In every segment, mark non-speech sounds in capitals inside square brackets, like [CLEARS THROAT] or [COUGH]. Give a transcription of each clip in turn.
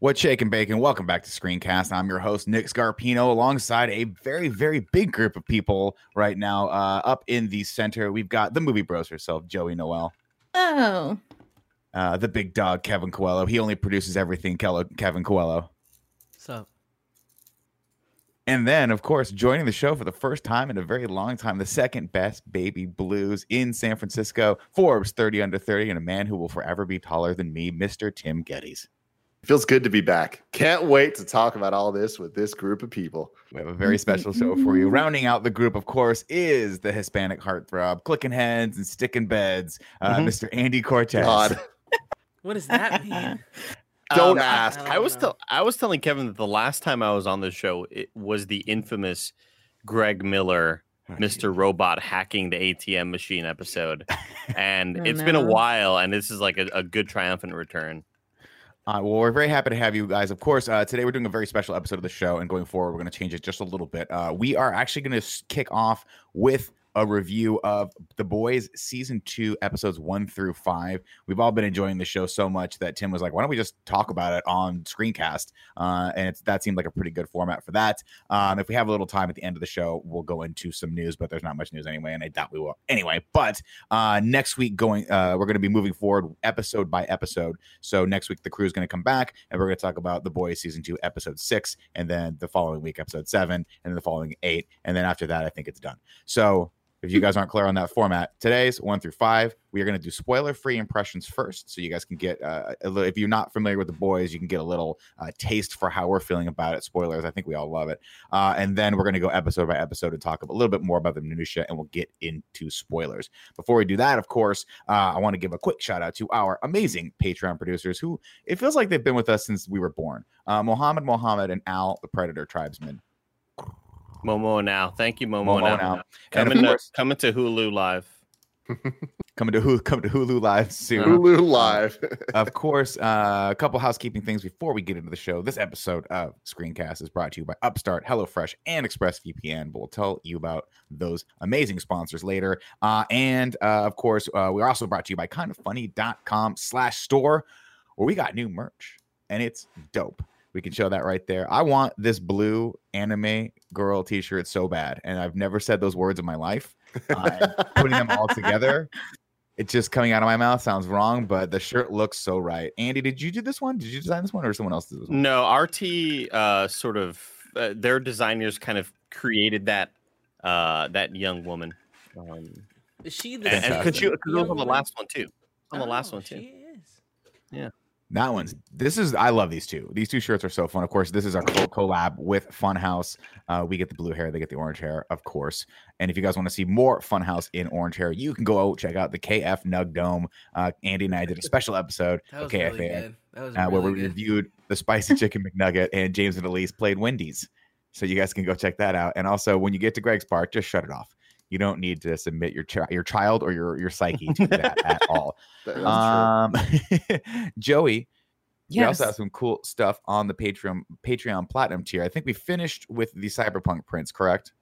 What's shaking bacon? Welcome back to Screencast. I'm your host Nick Scarpino, alongside a very, very big group of people right now. Uh, up in the center, we've got the movie bros herself, Joey Noelle. Oh, Uh, the big dog, Kevin Coelho. He only produces everything, Kevin Coelho. What's up? And then, of course, joining the show for the first time in a very long time, the second best baby blues in San Francisco, Forbes 30 under 30, and a man who will forever be taller than me, Mr. Tim Gettys. Feels good to be back. Can't wait to talk about all this with this group of people. We have a very special show for you. [LAUGHS] Rounding out the group, of course, is the Hispanic heartthrob, clicking heads and sticking beds, uh, Mhm. Mr. Andy Cortez. God, [LAUGHS] What does that mean? [LAUGHS] don't Um, ask. I I was tell- I was telling Kevin that the last time I was on the show, it was the infamous Greg Miller, Mr. Robot hacking the ATM machine episode, and Oh, it's been a while, and this is like a, a good triumphant return. Uh, well, we're very happy to have you guys. Of course, uh, today we're doing a very special episode of the show, and going forward, we're going to change it just a little bit. Uh, we are actually going to kick off with a review of The Boys season two, episodes one through five. We've all been enjoying the show so much that Tim was like, "Why don't we just talk about it on Screencast?" Uh, and that seemed like a pretty good format for that. Um, if we have a little time at the end of the show, we'll go into some news, but there's not much news anyway, and I doubt we will anyway. But uh, next week, going, uh, we're going to be moving forward episode by episode. So next week, the crew is going to come back and we're going to talk about The Boys season two, episode six, and then the following week, episode seven, and then the following eight. And then after that, I think it's done. So if you guys aren't clear on that format, today's one through five, we are going to do spoiler free impressions first. So you guys can get, uh, a little, if you're not familiar with The Boys, you can get a little uh, taste for how we're feeling about it. Spoilers, I think we all love it. Uh, and then we're going to go episode by episode and talk a little bit more about the minutia, and we'll get into spoilers. Before we do that, of course, uh, I want to give a quick shout out to our amazing Patreon producers who it feels like they've been with us since we were born. Uh, Mohammed Mohammed and Al, the Predator tribesman. Momo now, thank you, Momo, Momo now. now. Coming to, course, coming to Hulu live. [LAUGHS] coming to Hulu, coming to Hulu live soon. Hulu Live. of course, uh, a couple housekeeping things before we get into the show. This episode of Screencast is brought to you by Upstart, HelloFresh, and ExpressVPN. But we'll tell you about those amazing sponsors later. Uh, and uh, of course, uh, we're also brought to you by kindafunny.com slash store, where we got new merch, and it's dope. We can show that right there. I want this blue anime girl t-shirt so bad, and I've never said those words in my life. Uh, and putting them all together [LAUGHS] it's just coming out of my mouth sounds wrong, but the shirt looks so right. Andy, did you do this one? Did you design this one, or someone else did this one? No, RT uh, sort of uh, their designers kind of created that uh, that young woman. Um, Is she the and Fantastic. because it was on the last one too. On the Oh, last one too. She is. That one's. This is. I love these two. These two shirts are so fun. Of course, this is our co- collab with Funhouse. Uh, we get the blue hair, they get the orange hair, of course. And if you guys want to see more Funhouse in orange hair, you can go out check out the KF Nug Dome. Uh, Andy and I did a special episode That of was really good. That was uh, where we good. reviewed the spicy [LAUGHS] chicken McNugget, and James and Elise played Wendy's. So you guys can go check that out. And also, when you get to Greg's part, just shut it off. You don't need to submit your chi- your child or your your psyche to that at [LAUGHS] all. That's true. Um, [LAUGHS] Joey, we also have some cool stuff on the Patreon Patreon Platinum tier. I think we finished with the Cyberpunk prints, correct?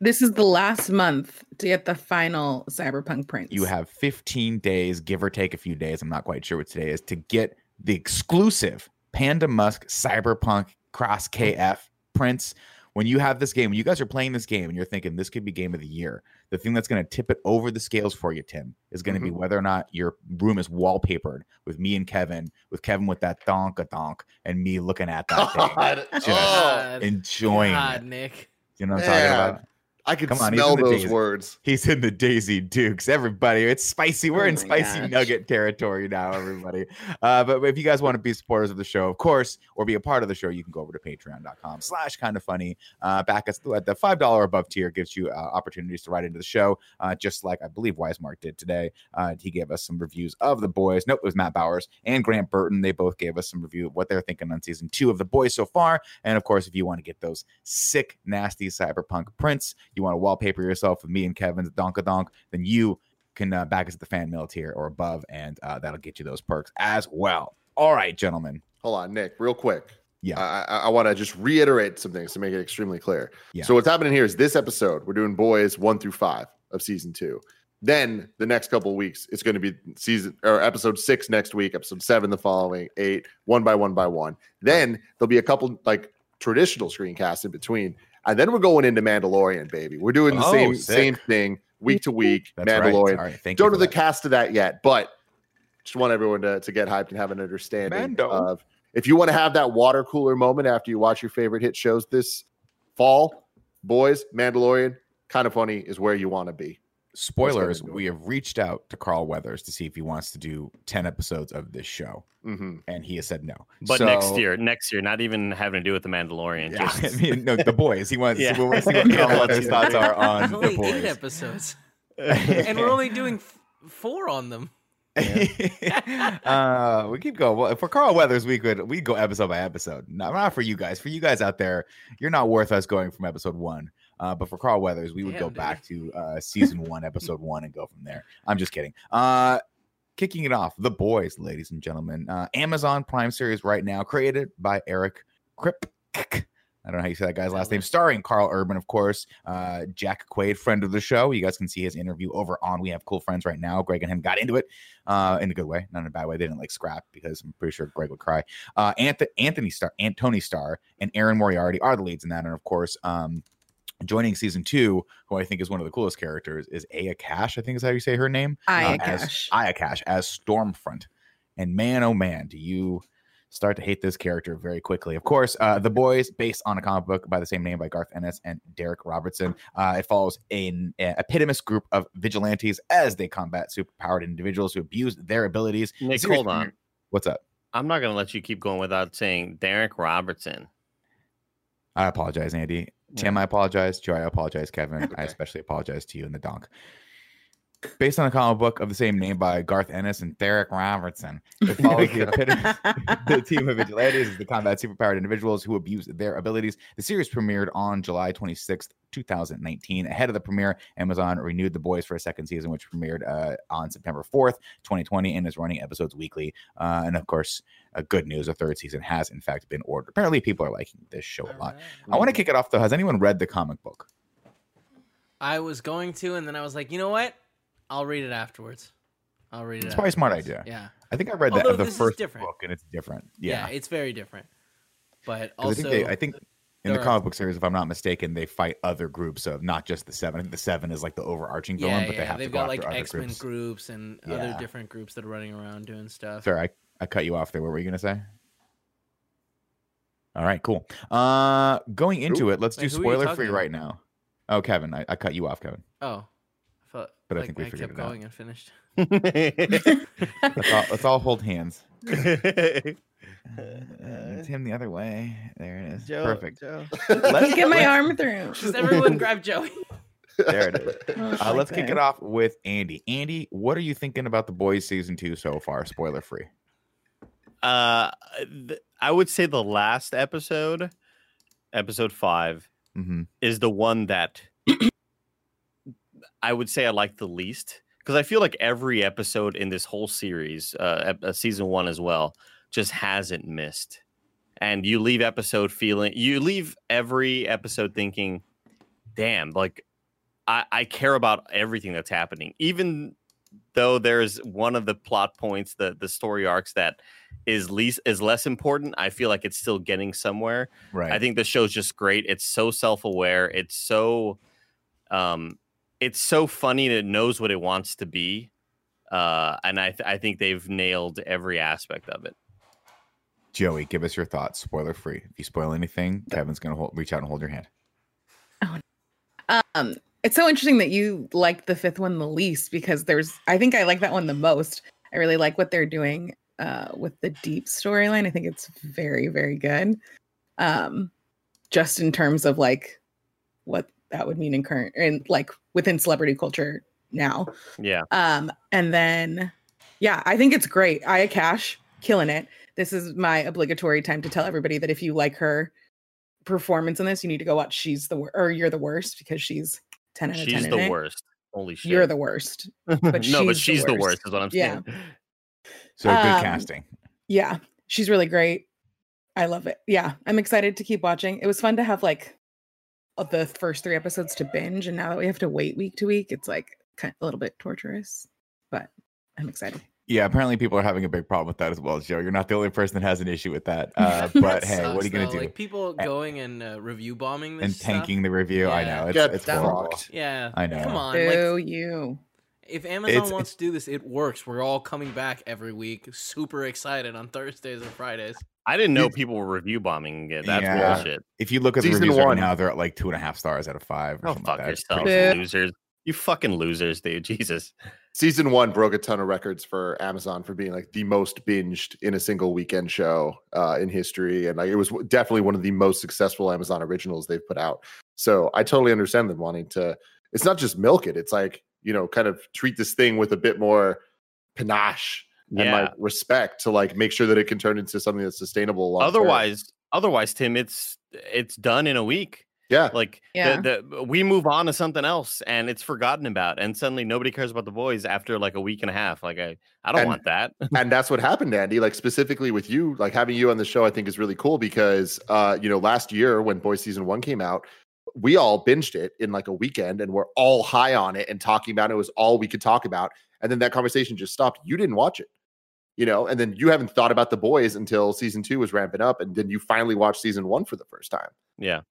This is the last month to get the final Cyberpunk prints. You have 15 days, give or take a few days. I'm not quite sure what today is to get the exclusive Panda Musk Cyberpunk Cross KF prints. When you have this game, when you guys are playing this game and you're thinking this could be game of the year, the thing that's going to tip it over the scales for you, Tim, is going to be mm-hmm. whether or not your room is wallpapered with me and Kevin, with Kevin with that donk a donk, and me looking at that thing, [LAUGHS] Just Oh, God, enjoying God, it. Nick. You know what I'm talking about? I can Come on, smell those days. words. He's in the Daisy Dukes. Everybody, it's spicy. We're Oh in spicy gosh. nugget territory now, everybody. Uh, but if you guys want to be supporters of the show, of course, or be a part of the show, you can go over to patreon.com slash kind of funny. Uh, back us at the $5 above tier gives you uh, opportunities to write into the show, uh, just like I believe Wisemark did today. Uh, he gave us some reviews of The Boys. Nope, it was Matt Bowers and Grant Burton. They both gave us some review of what they're thinking on season two of The Boys so far. And of course, if you want to get those sick, nasty cyberpunk prints, you want to wallpaper yourself with me and Kevin's Donka Donkadonk, then you can uh, back us at the fan mail tier or above, and uh, that'll get you those perks as well. All right, gentlemen. Hold on, Nick, real quick. Yeah. I, I, I want to just reiterate some things to make it extremely clear. Yeah. So what's happening here is this episode, we're doing boys one through five of season two. Then the next couple of weeks, it's going to be season or episode six next week, episode seven the following, eight, one by one by one. Then there'll be a couple like traditional screencasts in between. And then we're going into Mandalorian, baby. We're doing the Oh, same sick. same thing week to week. That's right. Mandalorian. All right, thank you. Don't for know the cast of that yet, but just want everyone to, to get hyped and have an understanding Mando. of if you want to have that water cooler moment after you watch your favorite hit shows this fall, boys, Mandalorian, kind of funny is where you want to be. Spoilers. We have reached out to Carl Weathers to see if he wants to do ten episodes of this show, hmm and he has said no. But next year, next year, not even having to do with the Mandalorian. Yeah, just- [LAUGHS] I mean, no, the boys. He wants. [LAUGHS] Yeah. We want to see what [LAUGHS] Carl Weathers' thoughts are on It's the only eight episodes, and we're only doing f- four on them. uh, we keep going. Well, for Carl Weathers, we could we go episode by episode. Not, not for you guys. For you guys out there, you're not worth us going from episode one. Uh, but for Carl Weathers, we would go dude. back to uh, season one, [LAUGHS] episode one, and go from there. I'm just kidding. Uh, kicking it off, The Boys, ladies and gentlemen. Uh, Amazon Prime series right now, created by Eric Krip. I don't know how you say that guy's last name. Starring Karl Urban, of course. Uh, Jack Quaid, friend of the show. You guys can see his interview over on We Have Cool Friends right now. Greg and him got into it uh, in a good way, not in a bad way. They didn't like scrap because I'm pretty sure Greg would cry. Uh, Anthony, Anthony Starr, Antony Starr, and Erin Moriarty are the leads in that, and of course, um, joining season two, who I think is one of the coolest characters, is Aya Cash. I think is how you say her name. Aya uh, as- Cash. Aya Cash as Stormfront. And man, oh man, do you start to hate this character very quickly. Of course, uh, The Boys, based on a comic book by the same name by Garth Ennis and Darick Robertson. Uh, it follows an uh, epitomous group of vigilantes as they combat superpowered individuals who abuse their abilities. Nick, Series hold on. What's up? I'm not gonna let you keep going without saying Darick Robertson. I apologize, Andy. Tim, I apologize. Joy, I apologize. Kevin, I especially apologize to you and the donk. Based on a comic book of the same name by Garth Ennis and Darick Robertson, it [LAUGHS] follows the epitome [LAUGHS] the team of vigilantes is the combat superpowered individuals who abuse their abilities. The series premiered on July 26th, 2019. Ahead of the premiere, Amazon renewed The Boys for a second season, which premiered uh, on September 4th, 2020, and is running episodes weekly. Uh, and of course, uh, good news: a third season has in fact been ordered. Apparently, people are liking this show a lot. I want to kick it off though. Has anyone read the comic book? I was going to, and then I was like, you know what? I'll read it afterwards. I'll read it. It's probably a smart idea. Yeah. I think I read Although the, the first book, and it's different. yeah, Yeah, it's very different. But also, I think they, I think in the are- comic book series, if I'm not mistaken, they fight other groups of not just the seven. I think the seven is like the overarching villain, yeah, but yeah, they have they've to go got after like X Men groups. groups and Yeah. other different groups that are running around doing stuff. Sorry, I, I cut you off there. What were you gonna say? All right, cool. Uh, going into it, let's Wait, do who are you spoiler free talking right now. Oh, Kevin, I, I cut you off, Kevin. Oh, I felt But I think we I figured kept it out. going and finished. [LAUGHS] Let's all, let's all hold hands. [LAUGHS] Joe, Uh, Tim the other way. There it is. Joe, Perfect. Joe. [LAUGHS] Let's Get my arm through. [LAUGHS] Just everyone grab Joey. There it is. [LAUGHS] Oh, Uh, let's okay. kick it off with Andy. Andy, what are you thinking about the boys season two so far? Spoiler free. Uh, th- I would say the last episode, episode five, hmm is the one that I would say I like the least because I feel like every episode in this whole series, uh, ep- uh, season one as well, just hasn't missed. And you leave episode feeling, you leave every episode thinking, damn, like I, I care about everything that's happening, even though there's one of the plot points, the the story arcs that is least is less important. I feel like it's still getting somewhere. Right. I think the show's just great. It's so self-aware. It's so um it's so funny and it knows what it wants to be. Uh and I th- I think they've nailed every aspect of it. Joey, give us your thoughts. Spoiler free. If you spoil anything, Kevin's gonna hold, reach out and hold your hand. Um, it's so interesting that you like the fifth one the least because there's I think I like that one the most. I really like what they're doing uh with the deep storyline. I think it's very, very good. Um just in terms of like what that would mean in current and like within celebrity culture now. Yeah. Um, and then yeah, I think it's great. Aya Cash killing it. This is my obligatory time to tell everybody that if you like her performance in this, you need to go watch She's the Wor- or You're the Worst because she's 10 out of 10. She's the it. worst. Holy shit. You're the worst. but [LAUGHS] no, but she's the she's the worst. worst. is what I'm Yeah. saying. So good Um, casting. Yeah, she's really great. I love it. Yeah, I'm excited to keep watching. It was fun to have like the first three episodes to binge, and now that we have to wait week to week, it's like kind a little bit torturous, but I'm excited. Yeah, apparently people are having a big problem with that as well, Joe. You're not the only person that has an issue with that. [LAUGHS] Uh, but That hey, what are you gonna do? Like people going and uh, review bombing this and stuff. tanking the review. I know it's, Get it's horrible. Yeah, I know. Come on, like you? if Amazon It's- wants to do this, it works. We're all coming back every week, super excited on Thursdays and Fridays. I didn't know people were review bombing it. That's Yeah. bullshit. If you look at the Season reviews right now, they're at like two and a half stars out of five. Or Oh, something fuck like that. Yourself, losers. You fucking losers, dude. [LAUGHS] Jesus. season one broke a ton of records for Amazon for being like the most binged in a single weekend show uh, in history, and like it was definitely one of the most successful Amazon originals they've put out. So I totally understand them wanting to. It's not just milk it; it's like you know, kind of treat this thing with a bit more panache and Yeah. like respect to like make sure that it can turn into something that's sustainable. term. Otherwise, otherwise, Tim, it's it's done in a week. Yeah, Like Yeah. the, the we move on to something else and it's forgotten about, and suddenly nobody cares about the boys after like a week and a half. Like I, I don't And- want that. and that's what happened andy like specifically with you like having you on the show i think is really cool because uh you know last year when boys season one came out we all binged it in like a weekend and we're all high on it and talking about it, it was all we could talk about and then that conversation just stopped you didn't watch it you know and then you haven't thought about the boys until season two was ramping up and then you finally watched season one for the first time Yeah.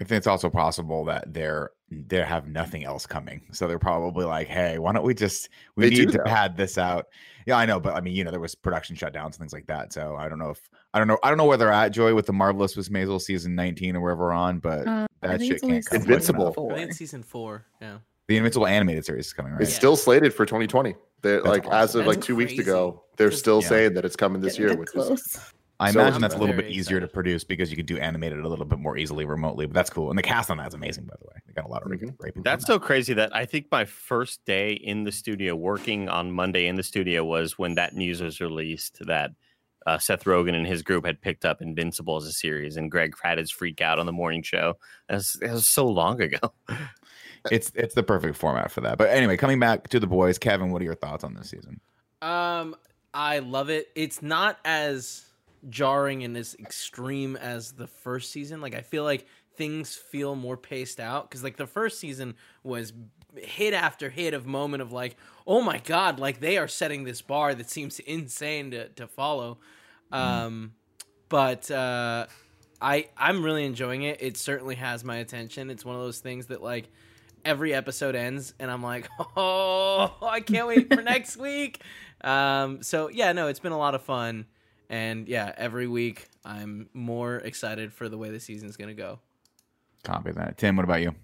I think it's also possible that they're they have nothing else coming, so they're probably like, "Hey, why don't we just we They do need to though. pad this out?" Yeah, I know, but I mean, you know, there was production shutdowns and things like that. So I don't know if I don't know I don't know where they're at, Joy, with the marvelous Miss Maisel season nineteen or wherever we're on, but Uh, that shit can't come. season Invincible. quick enough. four. I think it's season four. Yeah. The Invincible animated series is coming, right? it's Yeah. still slated for 2020 they're That's like as awesome. of like That's two weeks ago they're Just- still Yeah. saying that it's coming this Getting year that which is close. I So imagine that's a little bit easier to produce because you could do animated a little bit more easily remotely, but that's cool. And the cast on that is amazing, by the way. They got a lot of Mhm. great great people. That's on so crazy that I think my first day in the studio, working on Monday in the studio, was when that news was released that uh, Seth Rogen and his group had picked up Invincible as a series, and Greg had his freak out on the morning show. It was, it was so long ago. [LAUGHS] It's it's the perfect format for that. But anyway, coming back to the boys, Kevin, what are your thoughts on this season? Um, I love it. It's not as jarring and as extreme as the first season. Like I feel like things feel more paced out because like the first season was hit after hit of moment of like, oh my god, like they are setting this bar that seems insane to to follow. Um, but uh, I I'm really enjoying it. It certainly has my attention. It's one of those things that like every episode ends and I'm like, [LAUGHS] oh, I can't wait for [LAUGHS] next week. Um, so yeah, no, it's been a lot of fun, and yeah, every week I'm more excited for the way the season's gonna go. Copy that. Tim, what about you?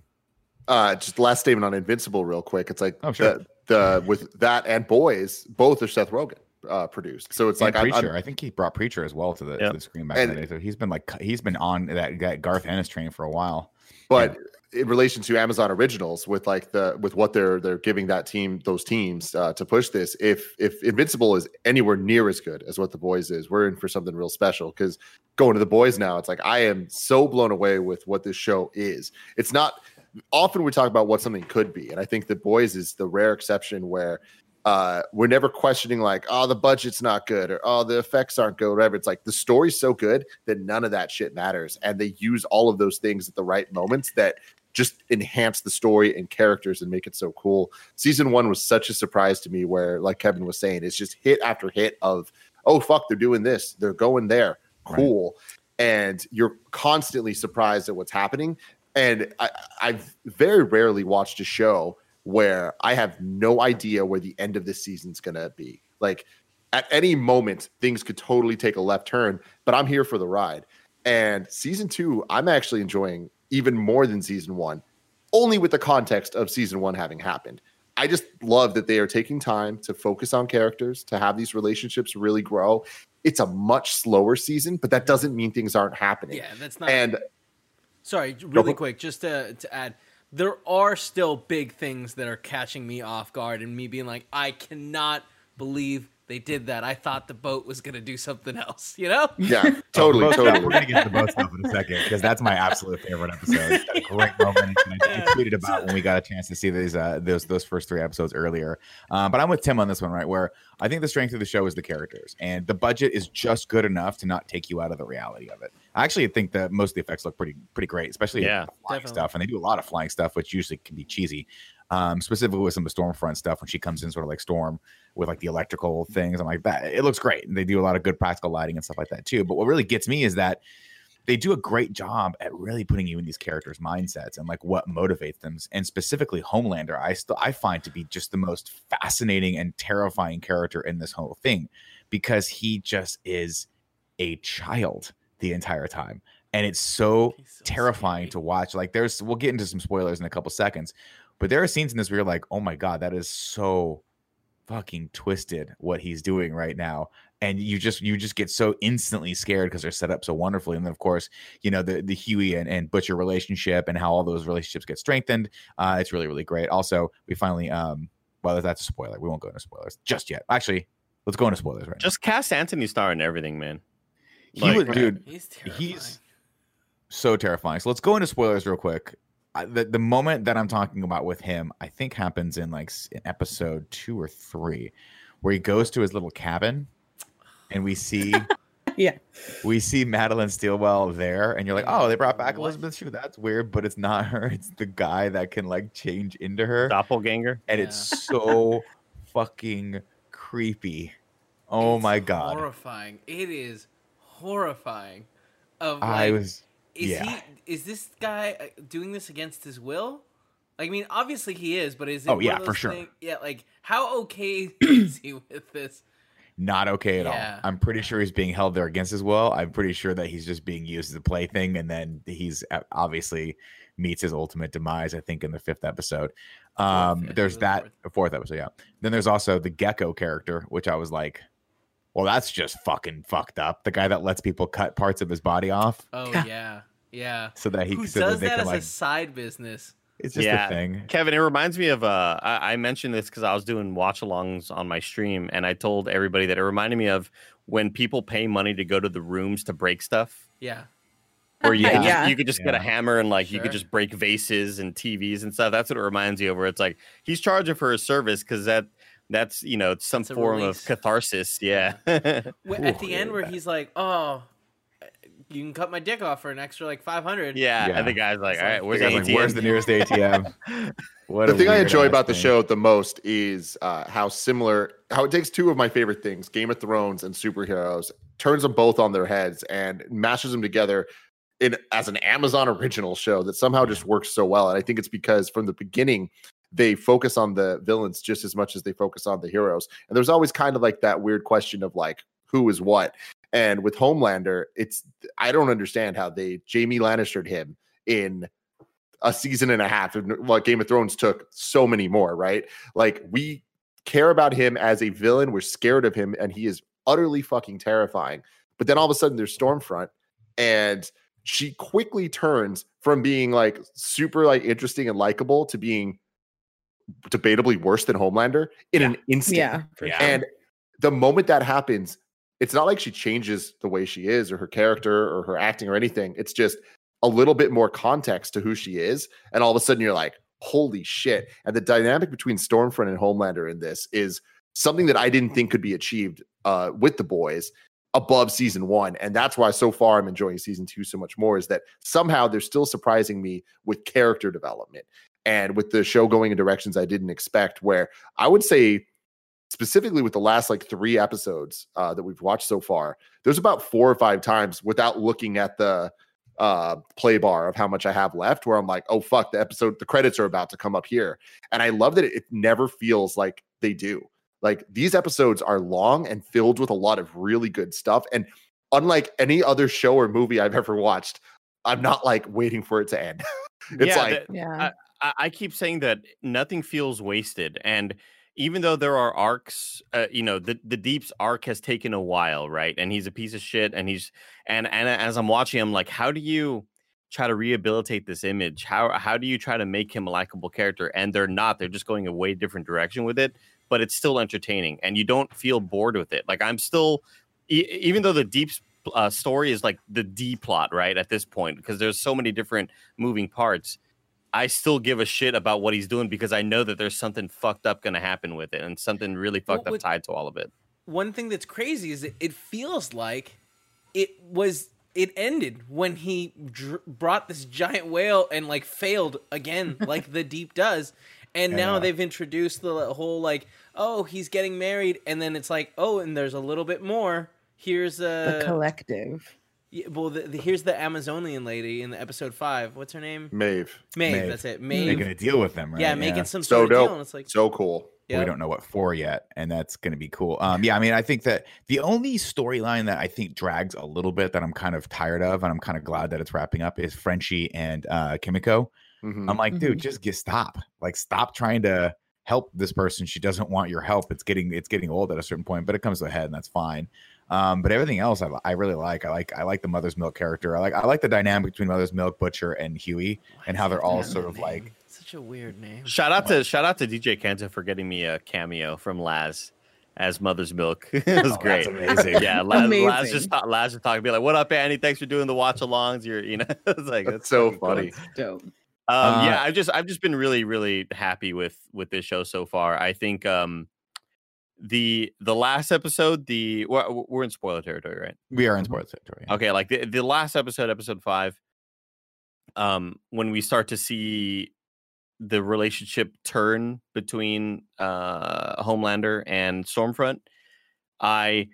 uh just last statement on invincible real quick it's like Oh, sure. the, the with that and boys both are seth rogen uh produced so it's And like I'm, I'm- i think he brought Preacher as well to the, Yep. to the screen back in the day. So he's been like he's been on that, that Garth Ennis train for a while. but in relation to amazon originals with like the with what they're they're giving that team those teams uh, to push this if if invincible is anywhere near as good as what the boys is we're in for something real special because going to the boys now it's like i am so blown away with what this show is. It's not often we talk about what something could be and i think the boys is the rare exception where uh we're never questioning like oh the budget's not good or oh the effects aren't good whatever. It's like the story's so good that none of that shit matters and they use all of those things at the right moments that just enhance the story and characters and make it so cool season one was such a surprise to me where like kevin was saying it's just hit after hit of oh fuck they're doing this they're going there Right. cool and you're constantly surprised at what's happening and I, I've very rarely watched a show where I have no idea where the end of this season's gonna be. Like at any moment, things could totally take a left turn, but I'm here for the ride. And season two, I'm actually enjoying even more than season one, only with the context of season one having happened. I just love that they are taking time to focus on characters, to have these relationships really grow. It's a much slower season, but that doesn't mean things aren't happening. Yeah, that's not. And Sorry, really quick, just to to add, there are still big things that are catching me off guard and me being like, I cannot believe they did that. I thought the boat was gonna do something else. You know? yeah, [LAUGHS] totally, Oh, totally. We're gonna get to the boat stuff in a second because that's my absolute favorite episode. It's a great moment. And I, I tweeted about when we got a chance to see these uh, those those first three episodes earlier. Um, but I'm with Tim on this one, right? Where I think the strength of the show is the characters, and the budget is just good enough to not take you out of the reality of it. I actually think that most of the effects look pretty pretty great, especially Yeah, flying definitely. stuff, and they do a lot of flying stuff, which usually can be cheesy. um, specifically with some of the Stormfront stuff when she comes in, sort of like Storm with like the electrical things. I'm like that. It looks great, and they do a lot of good practical lighting and stuff like that too. But what really gets me is that they do a great job at really putting you in these characters' mindsets and like what motivates them. And specifically, Homelander, I still I find to be just the most fascinating and terrifying character in this whole thing because he just is a child the entire time. And it's so, so terrifying scary. to watch. Like there's we'll get into some spoilers in a couple seconds, but there are scenes in this where you're like, oh my god, that is so fucking twisted what he's doing right now. And you just you just get so instantly scared because they're set up so wonderfully. And then of course, you know, the the Hughie and, and Butcher relationship and how all those relationships get strengthened. Uh it's really, really great. Also, we finally um well that's a spoiler. We won't go into spoilers just yet. Actually, let's go into spoilers right now. Just cast Anthony Starr and everything, man. He Like- would, dude. He's. He's so terrifying. So let's go into spoilers real quick. I, the the moment that I'm talking about with him, I think happens in like in episode two or three, where he goes to his little cabin, and we see [LAUGHS] Yeah. we see Madelyn Stillwell there, and you're like, oh, they brought back What? Elizabeth Shue. That's weird, but it's not her. It's the guy that can like change into her, Doppelganger. and it's so fucking creepy. Oh It's my god, horrifying. It is horrifying. Of I was is yeah. he is this guy uh, doing this against his will? I mean, obviously he is, but is it Oh, yeah, for sure. thing- yeah, like how okay [CLEARS THROAT] is he with this? not okay at Yeah. all. I'm pretty sure he's being held there against his will. I'm pretty sure that he's just being used as a plaything, and then he's uh, obviously meets his ultimate demise. I think in the fifth episode. Um, there's that fourth. fourth episode, yeah. Then there's also the Gecko character, which I was like, well, that's just fucking fucked up. The guy that lets people cut parts of his body off Oh Yeah. yeah, yeah. so that he Who so does they that as like a side business? it's just Yeah. a thing. Kevin, it reminds me of uh I, I mentioned this because I was doing watch alongs on my stream and I told everybody that it reminded me of when people pay money to go to the rooms to break stuff. Yeah, Or you, [LAUGHS] could just- Yeah. you could just get a hammer and like you could just break vases and TVs and stuff. That's what it reminds you of. Where it's like he's charging for his service because that that's you know some It's form release. of catharsis. Yeah. Wh- [LAUGHS] at the end where that- he's like, "Oh, you can cut my dick off for an extra like 500." yeah. Yeah. And the guy's like, It's all like- where's The the guy's like, Where's the nearest ATM? [LAUGHS] What the thing I enjoy ass about the thing. show the most is uh, how similar, how it takes two of my favorite things, Game of Thrones and superheroes, turns them both on their heads and mashes them together in as an Amazon original show that somehow just works so well. And I think it's because from the beginning they focus on the villains just as much as they focus on the heroes. And there's always kind of like that weird question of like who is what. And with Homelander, it's I don't understand how they Jamie Lannistered him in a season and a half what Game of Thrones took so many more, right? Like we care about him as a villain, we're scared of him, and he is utterly fucking terrifying. But then all of a sudden there's Stormfront, and she quickly turns from being like super like interesting and likable to being debatably worse than Homelander in an instant. Yeah. Yeah. sure. And the moment that happens, it's not like she changes the way she is or her character or her acting or anything. It's just a little bit more context to who she is. And all of a sudden you're like, holy shit. And the dynamic between Stormfront and Homelander in this is something that I didn't think could be achieved uh, with the boys above season one. And that's why so far I'm enjoying season two so much more is that somehow they're still surprising me with character development and with the show going in directions I didn't expect, where I would say specifically with the last like three episodes uh, that we've watched so far, there's about four or five times without looking at the uh play bar of how much I have left where I'm like, oh fuck, the episode, the credits are about to come up here. And I love that it, it never feels like they do. Like these episodes are long and filled with a lot of really good stuff. And unlike any other show or movie I've ever watched, I'm not like waiting for it to end. [LAUGHS] it's Yeah, like the- yeah. I, keep saying that nothing feels wasted, and even though there are arcs, uh, you know, the the Deep's arc has taken a while, right? And he's a piece of shit, and he's and and as I'm watching, I'm like, how do you try to rehabilitate this image? How how do you try to make him a likable character? And they're not; they're just going a way different direction with it, but it's still entertaining, and you don't feel bored with it. Like I'm still, e- even though the Deep's uh, story is like the D plot, right? At this point, because there's so many different moving parts. I still give a shit about what he's doing because I know that there's something fucked up going to happen with it and something really fucked Well, up tied to all of it. one thing that's crazy is that it feels like it was it ended when he dr- brought this giant whale and like failed again [LAUGHS] like the deep does And And, now uh, they've introduced the whole like, oh, he's getting married, and then it's like, oh, and there's a little bit more. Here's the a collective. Yeah, well, the, the, here's the Amazonian lady in the episode five. What's her name? Maeve. Maeve. Maeve. That's it. Maeve. Making Maeve. a deal with them, right? Yeah, making some So sort of deal, dope. and it's like, So cool. We don't know what for yet, and that's going to be cool. Um, yeah, I mean, I think that the only storyline that I think drags a little bit that I'm kind of tired of, and I'm kind of glad that it's wrapping up, is Frenchie and uh, Kimiko. Mhm. I'm like, dude, Mhm. just get stop. Like, stop trying to help this person. She doesn't want your help. It's getting it's getting old at a certain point, but it comes to a head, and that's fine. Um, but everything else, I, I really like. I like I like the Mother's Milk character. I like I like the dynamic between Mother's Milk, Butcher, and Hughie, and how they're all sort of like such a weird name. Shout out to shout out to DJ Kenta for getting me a cameo from Laz as Mother's Milk. [LAUGHS] it [LAUGHS] was Oh, great. that's amazing. Yeah, Laz, Laz just thought Laz just talking, be like, "What up, Andy? Thanks for doing the watch alongs." You're, you know, [LAUGHS] it's like That's so fucking cool. funny. Dope. Um, Uh, yeah, I've just I've just been really really happy with with this show so far. I think um the the last episode, the we're, we're in spoiler territory, right? we are in spoiler territory. Okay, like the, the last episode, episode five, um, when we start to see the relationship turn between uh Homelander and Stormfront, I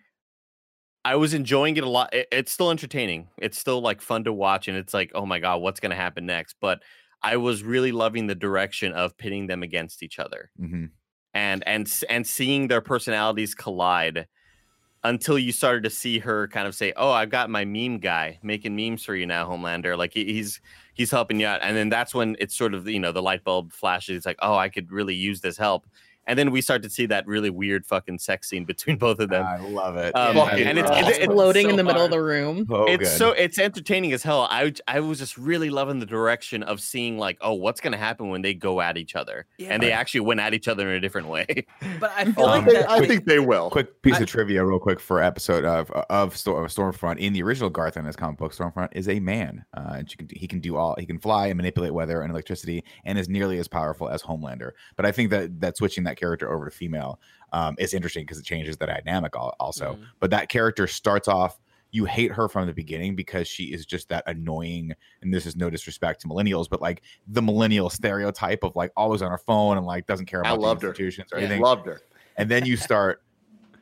I was enjoying it a lot. It- it's still entertaining. It's still like fun to watch, and it's like, oh my god, what's gonna happen next? But I was really loving the direction of pitting them against each other hmm and and and seeing their personalities collide until you started to see her kind of say, "Oh, I've got my meme guy making memes for you now, Homelander." Like he, he's he's helping you out, and then that's when it's sort of you know the light bulb flashes. It's like, "Oh, I could really use this help," and then we start to see that really weird fucking sex scene between [LAUGHS] both of them. I love it. Um, Yeah, and it's, it's, it's Floating so in the middle of the room. so it's good. so it's entertaining as hell. I I was just really loving the direction of seeing like, oh, what's gonna happen when they go at each other, Yeah, and they actually went at each other in a different way. [LAUGHS] But I feel Um, I like think, that. I think they will. quick piece I- of trivia, real quick for episode of of, of Stormfront. In the original Garth Ennis comic book, Stormfront is a man, uh, and she can, he can do all. He can fly and manipulate weather and electricity, and is nearly as powerful as Homelander. But I think that that switching that character over to female um, is interesting because it changes the dynamic al- also. Mhm. But that character starts off. You hate her from the beginning because she is just that annoying, and this is no disrespect to millennials, but like the millennial stereotype of like always on her phone and like doesn't care I about the loved her. institutions or Yeah. anything Loved her. and then you [LAUGHS] start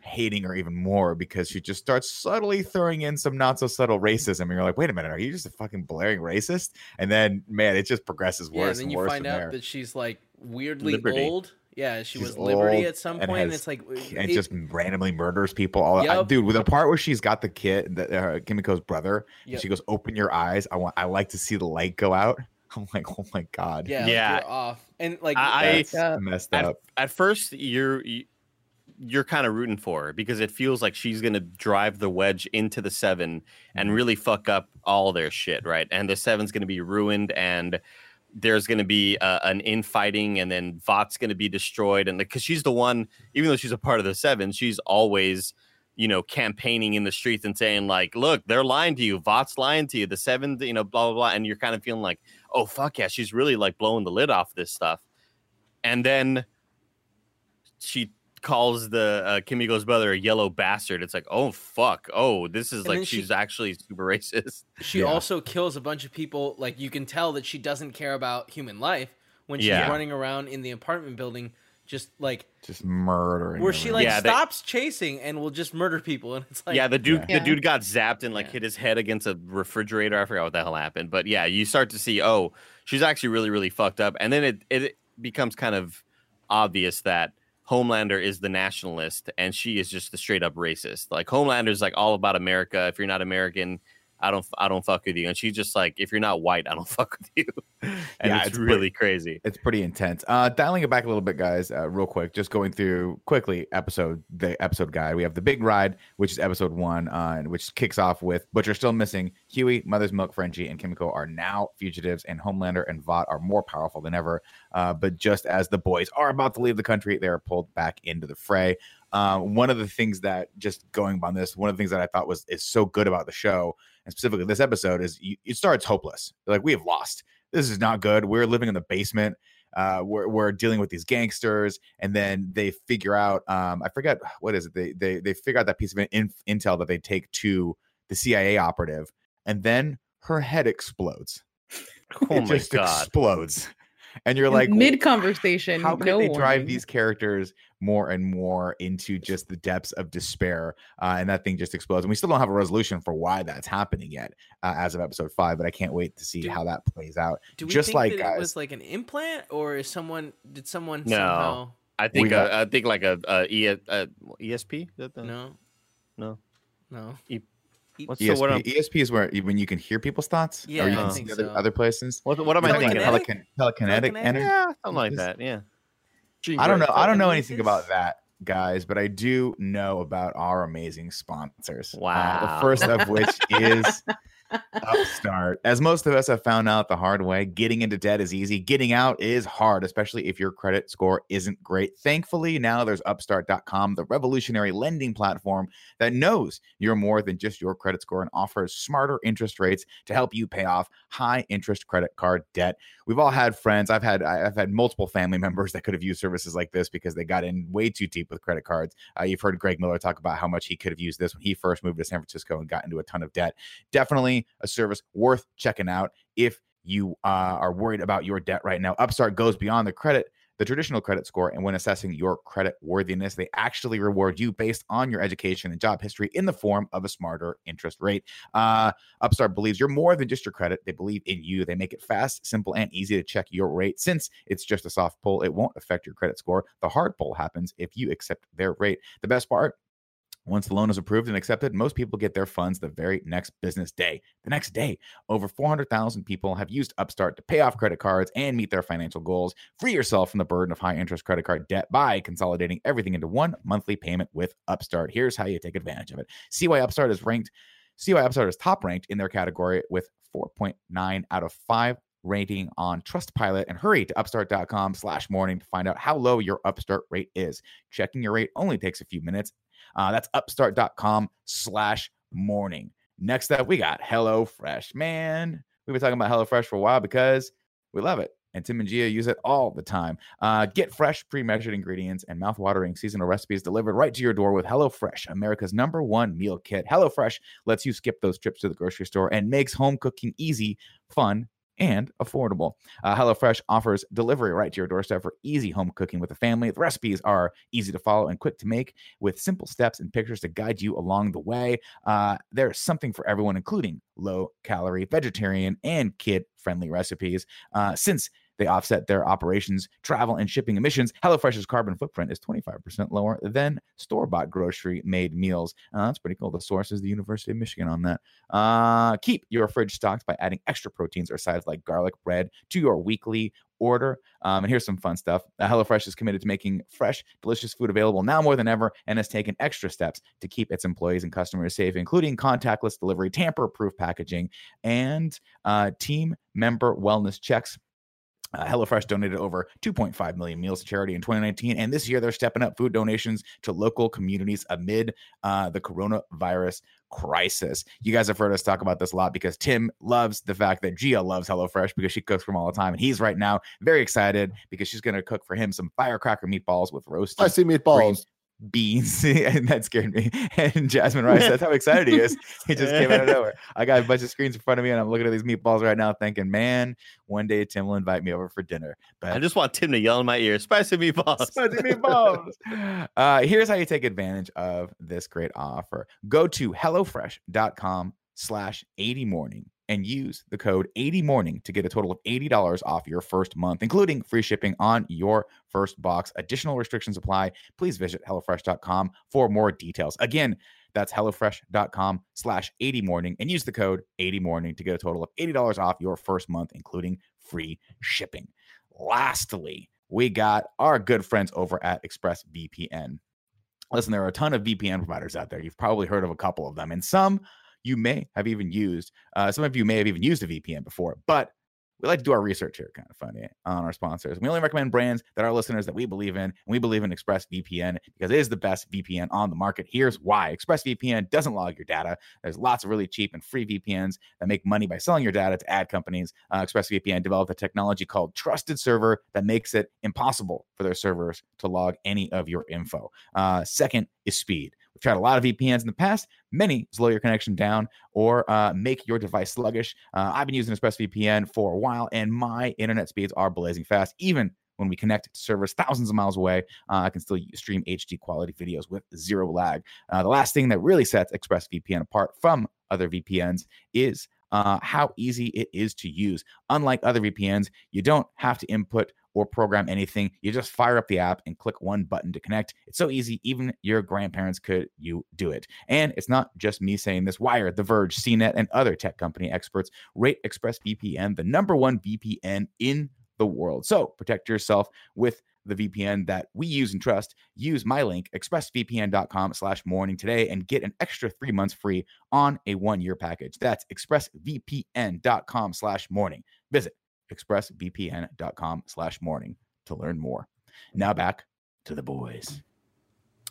hating her even more because she just starts subtly throwing in some not so subtle racism and you're like wait a minute are you just a fucking blaring racist and then man it just progresses yeah, worse and then and you worse find out there that she's like weirdly Liberty. old. Yeah, she She's was Liberty at some and point. And has it's like and it- just randomly murders people all I- Yup. dude with the part where she's got the kid that uh, kimiko's brother and Yep. she goes open your eyes i want i like to see the light go out [LAUGHS] i'm like oh my god yeah, like, Yeah. you're off. And like I- that's Yeah. messed at, up at first you're you- you're kind of rooting for her because it feels like she's going to drive the wedge into the 7 and Mhm. really fuck up all their shit right and the seven's going to be ruined and there's going to be uh, an infighting and then Vought's going to be destroyed and because she's the one even though she's a part of the seven she's always you know campaigning in the streets and saying like look they're lying to you. Vought's lying to you. The seven you know blah blah blah and you're kind of feeling like oh fuck yeah she's really like blowing the lid off this stuff. And then she calls the uh, Kimiko's brother a yellow bastard. It's like, oh fuck, oh this is And like then she- she's actually super [LAUGHS] racist. she Yeah. also kills a bunch of people. Like you can tell that she doesn't care about human life when she's Yeah. running around in the apartment building, just like just murdering where she like Yeah, they- stops chasing and will just murder people. And it's like yeah, the dude, Yeah. the dude got zapped and like Yeah. hit his head against a refrigerator. I forgot what the hell happened, but yeah, you start to see, oh, she's actually really, really fucked up, and then it it becomes kind of obvious that Homelander is the nationalist and she is just the straight up racist. Like Homelander's like all about America. If you're not American, I don't I don't fuck with you. And she's just like, if you're not white, I don't [LAUGHS] fuck with you. and Yeah, it's, it's really pretty- crazy. It's pretty intense. Uh, dialing it back a little bit, guys, uh, real quick. Just going through quickly episode the episode guide. We have the big ride, which is episode one, uh, which kicks off with Butcher still missing. Hughie, Mother's Milk, Frenchie, and Kimiko are now fugitives, and Homelander and Vought are more powerful than ever. Uh, but just as the boys are about to leave the country, they are pulled back into the fray. Um, one of the things that just going on this, one of the things that I thought was is so good about the show, and specifically this episode, is you, it starts hopeless. Like we have lost. This is not good. We're living in the basement. Uh, we're, we're dealing with these gangsters, and then they figure out. Um, I forget what is it. They they they figure out that piece of in, intel that they take to the CIA operative, and then her head explodes. Oh [LAUGHS] it my just god. explodes. And you're like mid conversation. how can no they drive warning. these characters more and more into just the depths of despair uh, and that thing just explodes and we still don't have a resolution for why that's happening yet uh, as of episode five but i can't wait to see Do- how that plays out Do we just think like that guys it was like an implant, or is someone did someone No. somehow? I think got- uh, I think like a, a, E- a ESP. Is that the- No, no. no. E- What's ESP, the what? I'm- ESP is where when you can hear people's thoughts Yeah, or you I can think see other, so. other places What, what am I thinking? Telekinetic? Telekin- telekinetic Telekinetic? energy Yeah, something like that. Yeah. Gene I don't know. I don't know anything about that, guys, but I do know about our amazing sponsors. Uh, Wow. the first of which [LAUGHS] is Upstart. As most of us have found out the hard way, getting into debt is easy. Getting out is hard, especially if your credit score isn't great. Thankfully, now there's Upstart.com, the revolutionary lending platform that knows you're more than just your credit score and offers smarter interest rates to help you pay off high interest credit card debt. We've all had friends. I've had I've had multiple family [LAUGHS] members that could have used services like this because they got in way too deep with credit cards. Uh, you've heard Greg Miller talk about how much he could have used this when he first moved to San Francisco and got into a ton of debt. Definitely a service worth checking out if you uh, are worried about your debt right now. Upstart goes beyond the credit the traditional credit score and when assessing your credit worthiness they actually reward you based on your education and job history in the form of a smarter interest rate. Uh, upstart believes you're more than just your credit. They believe in you. They make it fast simple and easy to check your rate. Since it's just a soft pull it won't affect your credit score. The hard pull happens if you accept their rate. The best part once the loan is approved and accepted, most people get their funds the very next business day. The next day, over 400,000 people have used Upstart to pay off credit cards and meet their financial goals. Free yourself from the burden of high interest credit card debt by consolidating everything into one monthly payment with Upstart. Here's how you take advantage of it. See why Upstart is ranked. See why Upstart is top ranked in their category with 4.9 out of 5 rating on Trustpilot and hurry to upstart.com slash morning to find out how low your Upstart rate is. Checking your rate only takes a few minutes. Uh, that's upstart.com slash morning. Next up, we got HelloFresh. Man, we've been talking about HelloFresh for a while because we love it. And Tim and Gia use it all the time. Uh, get fresh, pre measured ingredients and mouth-watering seasonal recipes delivered right to your door with HelloFresh, America's number one meal kit. HelloFresh lets you skip those trips to the grocery store and makes home cooking easy, fun, and affordable. Uh, HelloFresh offers delivery right to your doorstep for easy home cooking with the family. The recipes are easy to follow and quick to make with simple steps and pictures to guide you along the way. Uh, there's something for everyone, including low calorie, vegetarian, and kid friendly recipes. Uh, since they offset their operations, travel, and shipping emissions. HelloFresh's carbon footprint is 25% lower than store bought grocery made meals. Uh, that's pretty cool. The source is the University of Michigan on that. Uh, keep your fridge stocked by adding extra proteins or sides like garlic bread to your weekly order. Um, and here's some fun stuff. Uh, HelloFresh is committed to making fresh, delicious food available now more than ever and has taken extra steps to keep its employees and customers safe, including contactless delivery, tamper proof packaging, and uh, team member wellness checks. Uh, HelloFresh donated over 2.5 million meals to charity in 2019, and this year they're stepping up food donations to local communities amid uh, the coronavirus crisis. You guys have heard us talk about this a lot because Tim loves the fact that Gia loves HelloFresh because she cooks for him all the time, and he's right now very excited because she's going to cook for him some firecracker meatballs with roasted I see meatballs. Beans, [LAUGHS] and that scared me. [LAUGHS] And Jasmine Rice, that's how excited he is. He just came out of [LAUGHS] nowhere. I got a bunch of screens in front of me, and I'm looking at these meatballs right now, thinking, man, one day Tim will invite me over for dinner. But I just want Tim to yell in my ear, spicy meatballs. Spicy meatballs. uh, here's how you take advantage of this great offer. Go to HelloFresh.com slash 80 morning and use the code 80 morning to get a total of $80 off your first month, including free shipping on your first box. Additional restrictions apply. Please visit HelloFresh.com for more details. Again, that's HelloFresh.com slash 80 morning and use the code 80 morning to get a total of $80 off your first month, including free shipping. Lastly, we got our good friends over at ExpressVPN. Listen, there are a ton of VPN providers out there. You've probably heard of a couple of them, and some you may have even used. Uh, some of you may have even used a VPN before, but we like to do our research here, kind of funny, on our sponsors. We only recommend brands that our listeners that we believe in, and we believe in ExpressVPN because it is the best VPN on the market. Here's why: ExpressVPN doesn't log your data. There's lots of really cheap and free VPNs that make money by selling your data to ad companies. Uh, ExpressVPN developed a technology called Trusted Server that makes it impossible for their servers to log any of your info. Uh, second is speed. With tried a lot of VPNs in the past. Many slow your connection down or uh, make your device sluggish. Uh, I've been using ExpressVPN for a while, and my internet speeds are blazing fast. Even when we connect to servers thousands of miles away, uh, I can still stream HD quality videos with zero lag. Uh, the last thing that really sets ExpressVPN apart from other VPNs is uh, how easy it is to use. Unlike other VPNs, you don't have to input or program anything. You just fire up the app and click one button to connect. It's so easy, even your grandparents could you do it. And it's not just me saying this. Wired, The Verge, CNET, and other tech company experts rate ExpressVPN the number one VPN in the world. So protect yourself with the VPN that we use and trust. Use my link, expressvpn.com slash morning today and get an extra three months free on a one-year package. That's expressvpn.com slash morning. Visit expressvpn.com slash morning to learn more. Now back to the boys.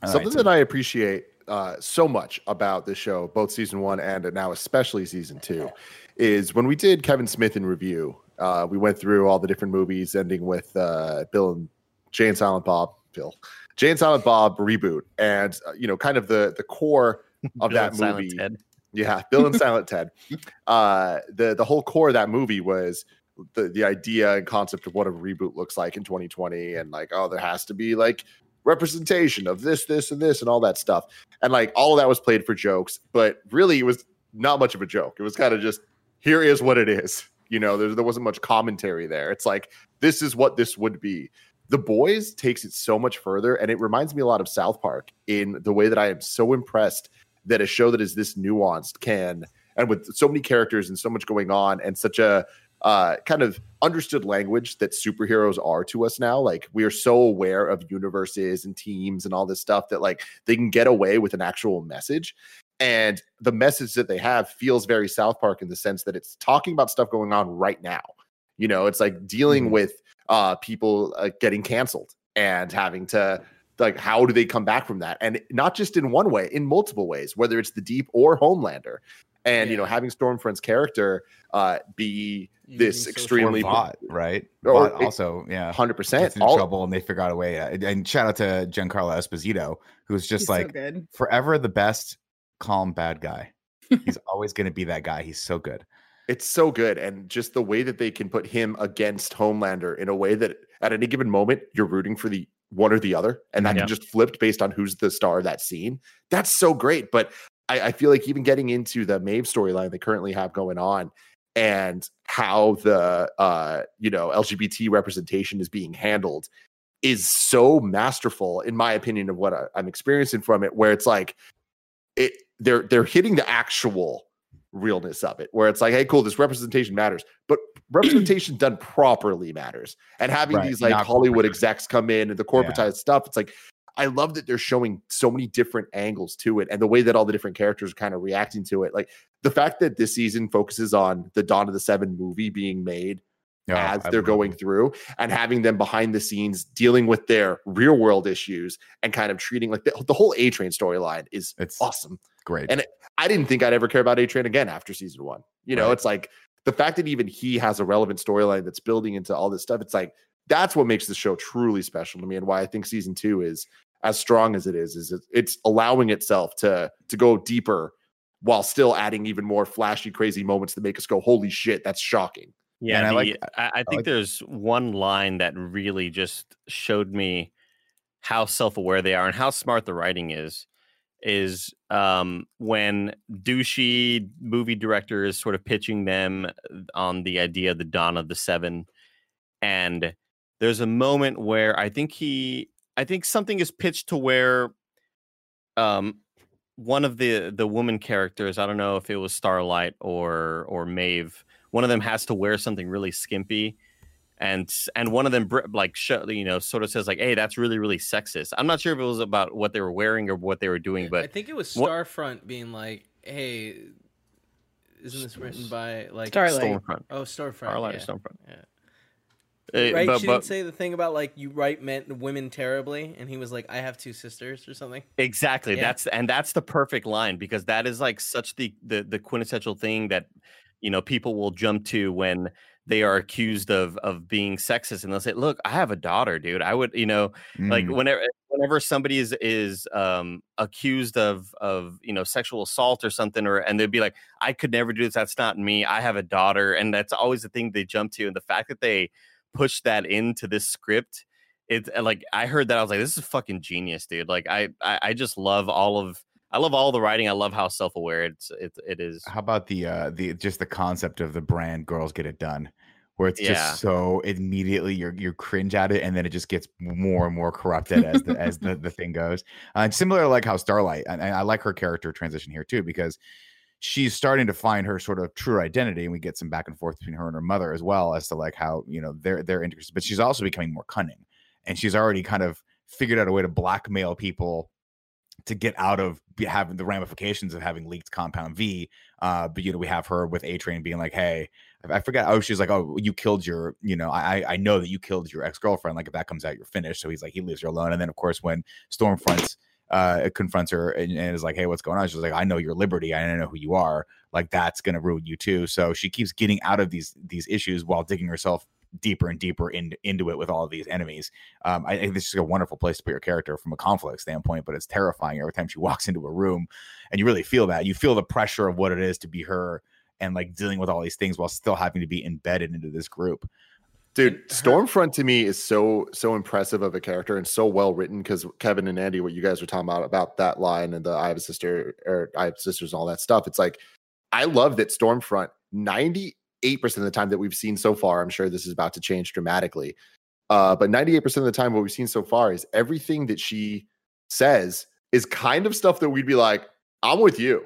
All Something right, so- that I appreciate uh, so much about this show, both season one and now especially season two, is when we did Kevin Smith in review. Uh, we went through all the different movies, ending with uh, Bill and Jay and Silent Bob, Bill, Jay and Silent Bob reboot, and uh, you know, kind of the the core [LAUGHS] of that movie. Yeah, Bill and [LAUGHS] Silent Ted. Uh, the the whole core of that movie was the the idea and concept of what a reboot looks like in 2020 and like oh there has to be like representation of this this and this and all that stuff. And like all of that was played for jokes but really it was not much of a joke. It was kind of just here is what it is. You know there, there wasn't much commentary there. It's like this is what this would be. The boys takes it so much further and it reminds me a lot of south park in the way that i am so impressed that a show that is this nuanced can and with so many characters and so much going on and such a uh, kind of understood language that superheroes are to us now. Like we are so aware of universes and teams and all this stuff that like they can get away with an actual message. And the message that they have feels very South Park in the sense that it's talking about stuff going on right now. You know, it's like dealing mm-hmm. with uh, people uh, getting canceled and having to like how do they come back from that and not just in one way in multiple ways whether it's the deep or homelander and yeah. you know having stormfront's character uh be this extremely bot, right? Or bot also yeah. 100% in all, trouble and they figure out a way and shout out to giancarlo esposito who's just like so forever the best calm bad guy. He's [LAUGHS] always going to be that guy. He's so good. It's so good. And just the way that they can put him against homelander in a way that at any given moment you're rooting for the one or the other and that yeah. can just flipped based on who's the star of that scene. That's so great. But I, I feel like even getting into the Maeve storyline they currently have going on and how the uh, you know LGBT representation is being handled is so masterful, in my opinion, of what I, I'm experiencing from it. Where it's like it they're they're hitting the actual realness of it where it's like hey cool this representation matters but representation done properly matters and having right, these like hollywood execs come in and the corporatized yeah. stuff it's like I love that they're showing so many different angles to it and the way that all the different characters are kind of reacting to it. Like the fact that this season focuses on the Dawn of the Seven movie being made as they're going it. through and having them behind the scenes dealing with their real world issues and kind of treating like the, the whole A Train storyline is it's awesome. Great. And it, I didn't think I'd ever care about A Train again after season one. You know, right. it's like the fact that even he has a relevant storyline that's building into all this stuff. It's like that's what makes the show truly special to me and why I think season two is as strong as it is is it's allowing itself to to go deeper while still adding even more flashy crazy moments that make us go holy shit that's shocking. Yeah the, I, like, I, I, think like there's one line that really just showed me how self-aware they are and how smart the writing is is um, when douchey movie director is sort of pitching them on the idea of the dawn of the seven and there's a moment where i think he I think something is pitched to where um one of the the woman characters, I don't know if it was Starlight or or Maeve, one of them has to wear something really skimpy and and one of them like you know sort of says like hey that's really really sexist. I'm not sure if it was about what they were wearing or what they were doing but i think it was starfront what, being like hey isn't this written by like starlight. Stormfront. Oh starfront starlight yeah. stormfront. Yeah uh, right? But, she but, didn't say the thing about like you write men women terribly, and he was like, "I have two sisters" or something. Exactly. Yeah. That's and that's the perfect line because that is like such the the the quintessential thing that you know people will jump to when they are accused of of being sexist and they'll say look i have a daughter dude i would you know like Mm. whenever whenever somebody is is um accused of of you know sexual assault or something or and they'd be like i could never do this that's not me i have a daughter and that's always the thing they jump to and the fact that they push that into this script it's uh, like i heard that i was like this is fucking genius dude like i i, I just love all of i love all the writing i love how self-aware it's it, it is How about the uh the just the concept of the brand girls get it done where it's Yeah. just so immediately you're you cringe at it and then it just gets more and more corrupted as the as the, the thing goes. Uh, similar to like how Starlight and, and I like her character transition here too because she's starting to find her sort of true identity and we get some back and forth between her and her mother as well as to like how you know they're they're interested but she's also becoming more cunning and she's already kind of figured out a way to blackmail people to get out of having the ramifications of having leaked compound V. Uh, but you know, we have her with A Train being like, "Hey, I forget." Oh, she's like, "Oh, you killed your, you know, I I- know that you killed your ex girlfriend. Like, if that comes out, you're finished." So he's like, he leaves her alone. And then, of course, when Stormfront uh confronts her and, and is like, "Hey, what's going on?" She's like, "I know your liberty. I know who you are. Like, that's gonna ruin you too." So she keeps getting out of these these issues while digging herself deeper and deeper in, into it with all of these enemies. Um, I think this is a wonderful place to put your character from a conflict standpoint, but it's terrifying every time she [LAUGHS] walks into a room and you really feel that. You feel the pressure of what it is to be her and like dealing with all these things while still having to be embedded into this group. Dude, Stormfront to me is so so impressive of a character and so well written because Kevin and Andy, what you guys were talking about about that line and the I have a sister or I have sisters and all that stuff. It's like I love that Stormfront 98% of the time that we've seen so far, I'm sure this is about to change dramatically. Uh, but 98% of the time, what we've seen so far is everything that she says is kind of stuff that we'd be like, I'm with you.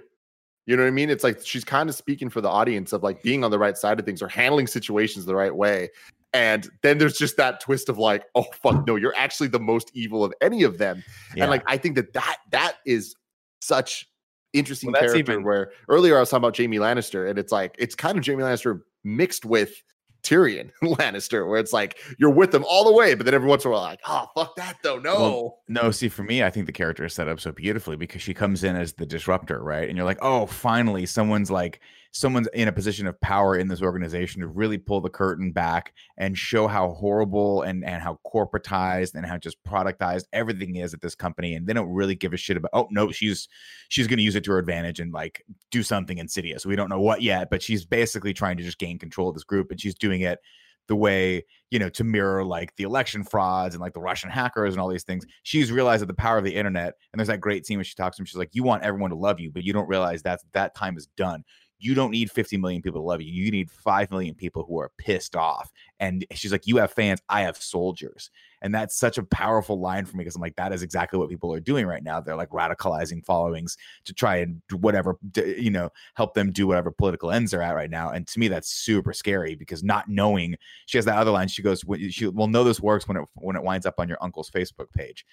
You know what I mean? It's like she's kind of speaking for the audience of like being on the right side of things or handling situations the right way. And then there's just that twist of like, oh fuck, no, you're actually the most evil of any of them. Yeah. And like, I think that that that is such interesting Well, character. even- Where earlier I was talking about Jaime Lannister, and it's like it's kind of Jaime Lannister mixed with Tyrion [LAUGHS] Lannister, where it's like you're with them all the way, but then every once in a while, like, oh fuck that though, no. Well, No, see, for me, I think the character is set up so beautifully because she comes in as the disruptor, right? And you're like, oh, finally, someone's like, someone's in a position of power in this organization to really pull the curtain back and show how horrible and and how corporatized and how just productized everything is at this company. And they don't really give a shit about. Oh no, she's she's going to use it to her advantage and like do something insidious. We don't know what yet, but she's basically trying to just gain control of this group, and she's doing it the way you know to mirror like the election frauds and like the russian hackers and all these things she's realized that the power of the internet and there's that great scene where she talks to him she's like you want everyone to love you but you don't realize that that time is done you don't need 50 million people to love you. You need 5 million people who are pissed off. And she's like you have fans i have soldiers. And that's such a powerful line for me because i'm like that is exactly what people are doing right now. They're like radicalizing followings to try and whatever you know help them do whatever political ends they're at right now. And to me that's super scary because not knowing she has that other line she goes "When- she will know this works when it when it winds up on your uncle's facebook page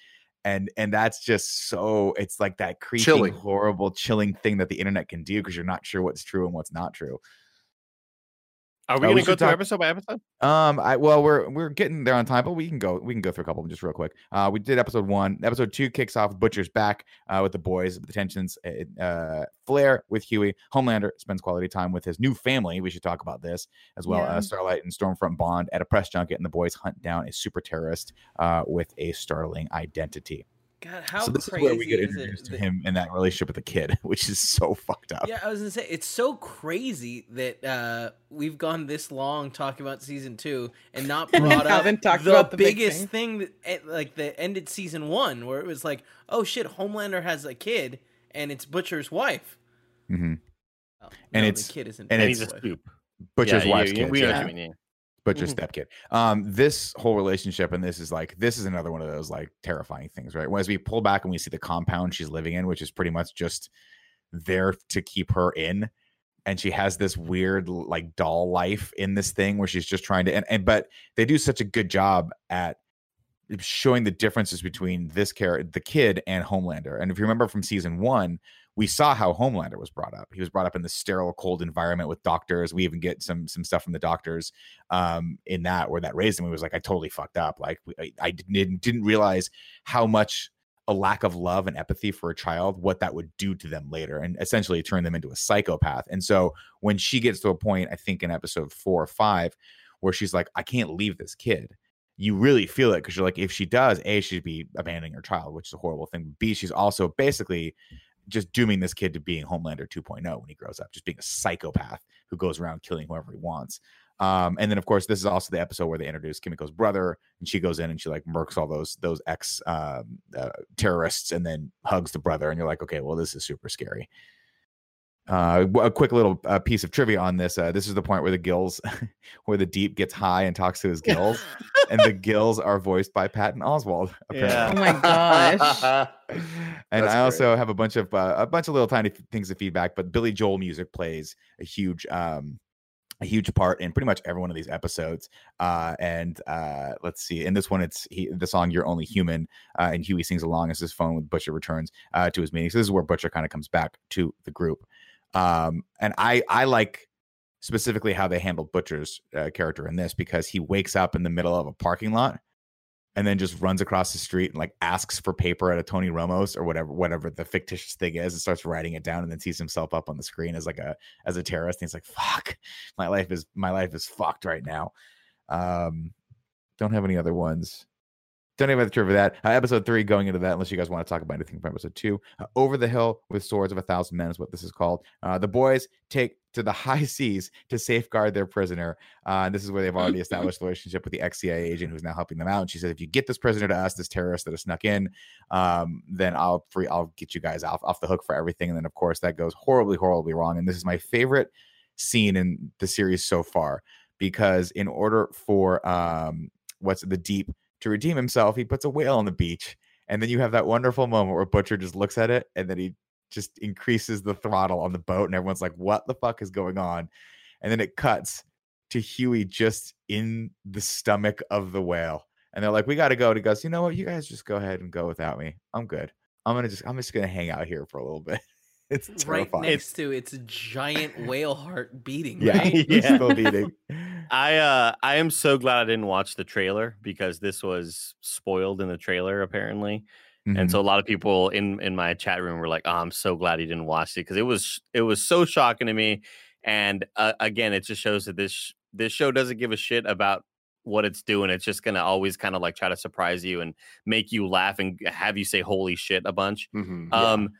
and and that's just so it's like that creepy Chilling. horrible chilling thing that the internet can do because you're not sure what's true and what's not true Are we Uh, going to go through talk- episode by episode? um, I well, we're we're getting there on time, but we can go we can go through a couple of them just real quick. Uh, we did episode one. Episode two kicks off Butcher's back uh, with the boys, the tensions. Uh, uh, Flair with Hughie. Homelander spends quality time with his new family. We should talk about this as well. Yeah. Uh, Starlight and Stormfront bond at a press junket, and the boys hunt down a super terrorist uh, with a startling identity. God, how so this crazy is where we get introduced it to him in that relationship with the kid, [LAUGHS] which is so fucked up. Yeah, I was gonna say it's so crazy that uh, we've gone this long talking about season two and not [LAUGHS] brought up talked the, about the big biggest thing, that eh, like that ended season one, where it was like, oh shit, Homelander has a kid and it's Butcher's wife. Mm-hmm. Oh, And no, it's- the kid isn't. and And Butcher's he's a wife. scoop. Butcher's Yeah, wife's you- kids, We know what you mean. Butcher's Mhm. stepkid. Um, this whole relationship and this is like this is another one of those like terrifying things, right? As we pull back and we see the compound she's living in, which is pretty much just there to keep her in, and she has this weird like doll life in this thing where she's just trying to and, and but they do such a good job at showing the differences between this character, the kid, and Homelander. And if you remember from season one, we saw how Homelander was brought up. He was brought up in the sterile, cold environment with doctors. We even get some some stuff from the doctors um, in that where that raised him. He was like, I totally fucked up. Like I, I didn't didn't realize how much a lack of love and empathy for a child, what that would do to them later, and essentially turn them into a psychopath. And so when she gets to a point, I think in episode four or five, where she's like, I can't leave this kid. You really feel it because you're like, if she does, A, she'd be abandoning her child, which is a horrible thing. B, she's also basically just dooming this kid to being Homelander 2.0 when he grows up, just being a psychopath who goes around killing whoever he wants. Um, and then of course this is also the episode where they introduce Kimiko's brother, and she goes in and she like murks all those those ex um, uh, terrorists, and then hugs the brother, and you're like, okay, well this is super scary. Uh, a quick little uh, piece of trivia on this. Uh, this is the point where the gills, [LAUGHS] where the deep gets high and talks to his gills, and the [LAUGHS] gills are voiced by Patton Oswalt. [LAUGHS] Yeah. Oh my gosh. and That's I also have a bunch of uh, a bunch of little tiny things of feedback. But Billy Joel music plays a huge um, a huge part in pretty much every one of these episodes. Uh, and uh, let's see, in this one, it's he, the song "You're Only Human," uh, and Hughie sings along as his phone with Butcher returns uh, to his meeting. So this is where Butcher kind of comes back to the group. Um, and I I like specifically how they handled Butcher's uh, character in this because he wakes up in the middle of a parking lot and then just runs across the street and like asks for paper at a Tony Romos or whatever whatever the fictitious thing is and starts writing it down and then sees himself up on the screen as like a as a terrorist. And he's like fuck my life is my life is fucked right now. Um don't have any other ones don't even have the trivia for that. Uh, episode three, going into that, unless you guys want to talk about anything from episode two. Uh, Over the Hill with Swords of a Thousand Men is what this is called. Uh, the boys take to the [LAUGHS] high seas to safeguard their prisoner. Uh, and this is where they've already [LAUGHS] established a relationship with the ex CIA agent who's now helping them out. And she says, if you get this prisoner to us, this terrorist that has snuck in, um, then I'll free, I'll get you guys off, off the hook for everything. And then, of course, that goes horribly, horribly wrong. And this is my favorite scene in the series so far because in order for um, what's the deep to redeem himself, he puts a whale on the beach. And then you have that wonderful moment where Butcher just looks at it and then he just increases the throttle on the boat. And everyone's like, what the fuck is going on? And then it cuts to Hughie just in the stomach of the whale. And they're like, we got to go. And he goes, you know what? You guys just go ahead and go without me. I'm good. I'm going to just, I'm just going to hang out here for a little bit. [LAUGHS] It's right next to its giant [LAUGHS] whale heart beating. yeah, [LAUGHS] right? it's Yeah. still beating. [LAUGHS] I uh I am so glad I didn't watch the trailer because this was spoiled in the trailer apparently. Mhm. And so a lot of people in in my chat room were like, "Oh, I'm so glad he didn't watch it because it was it was so shocking to me." And uh, again, it just shows that this this show doesn't give a shit about what it's doing. It's just gonna always kind of like try to surprise you and make you laugh and have you say "holy shit" a bunch. Mhm. Um,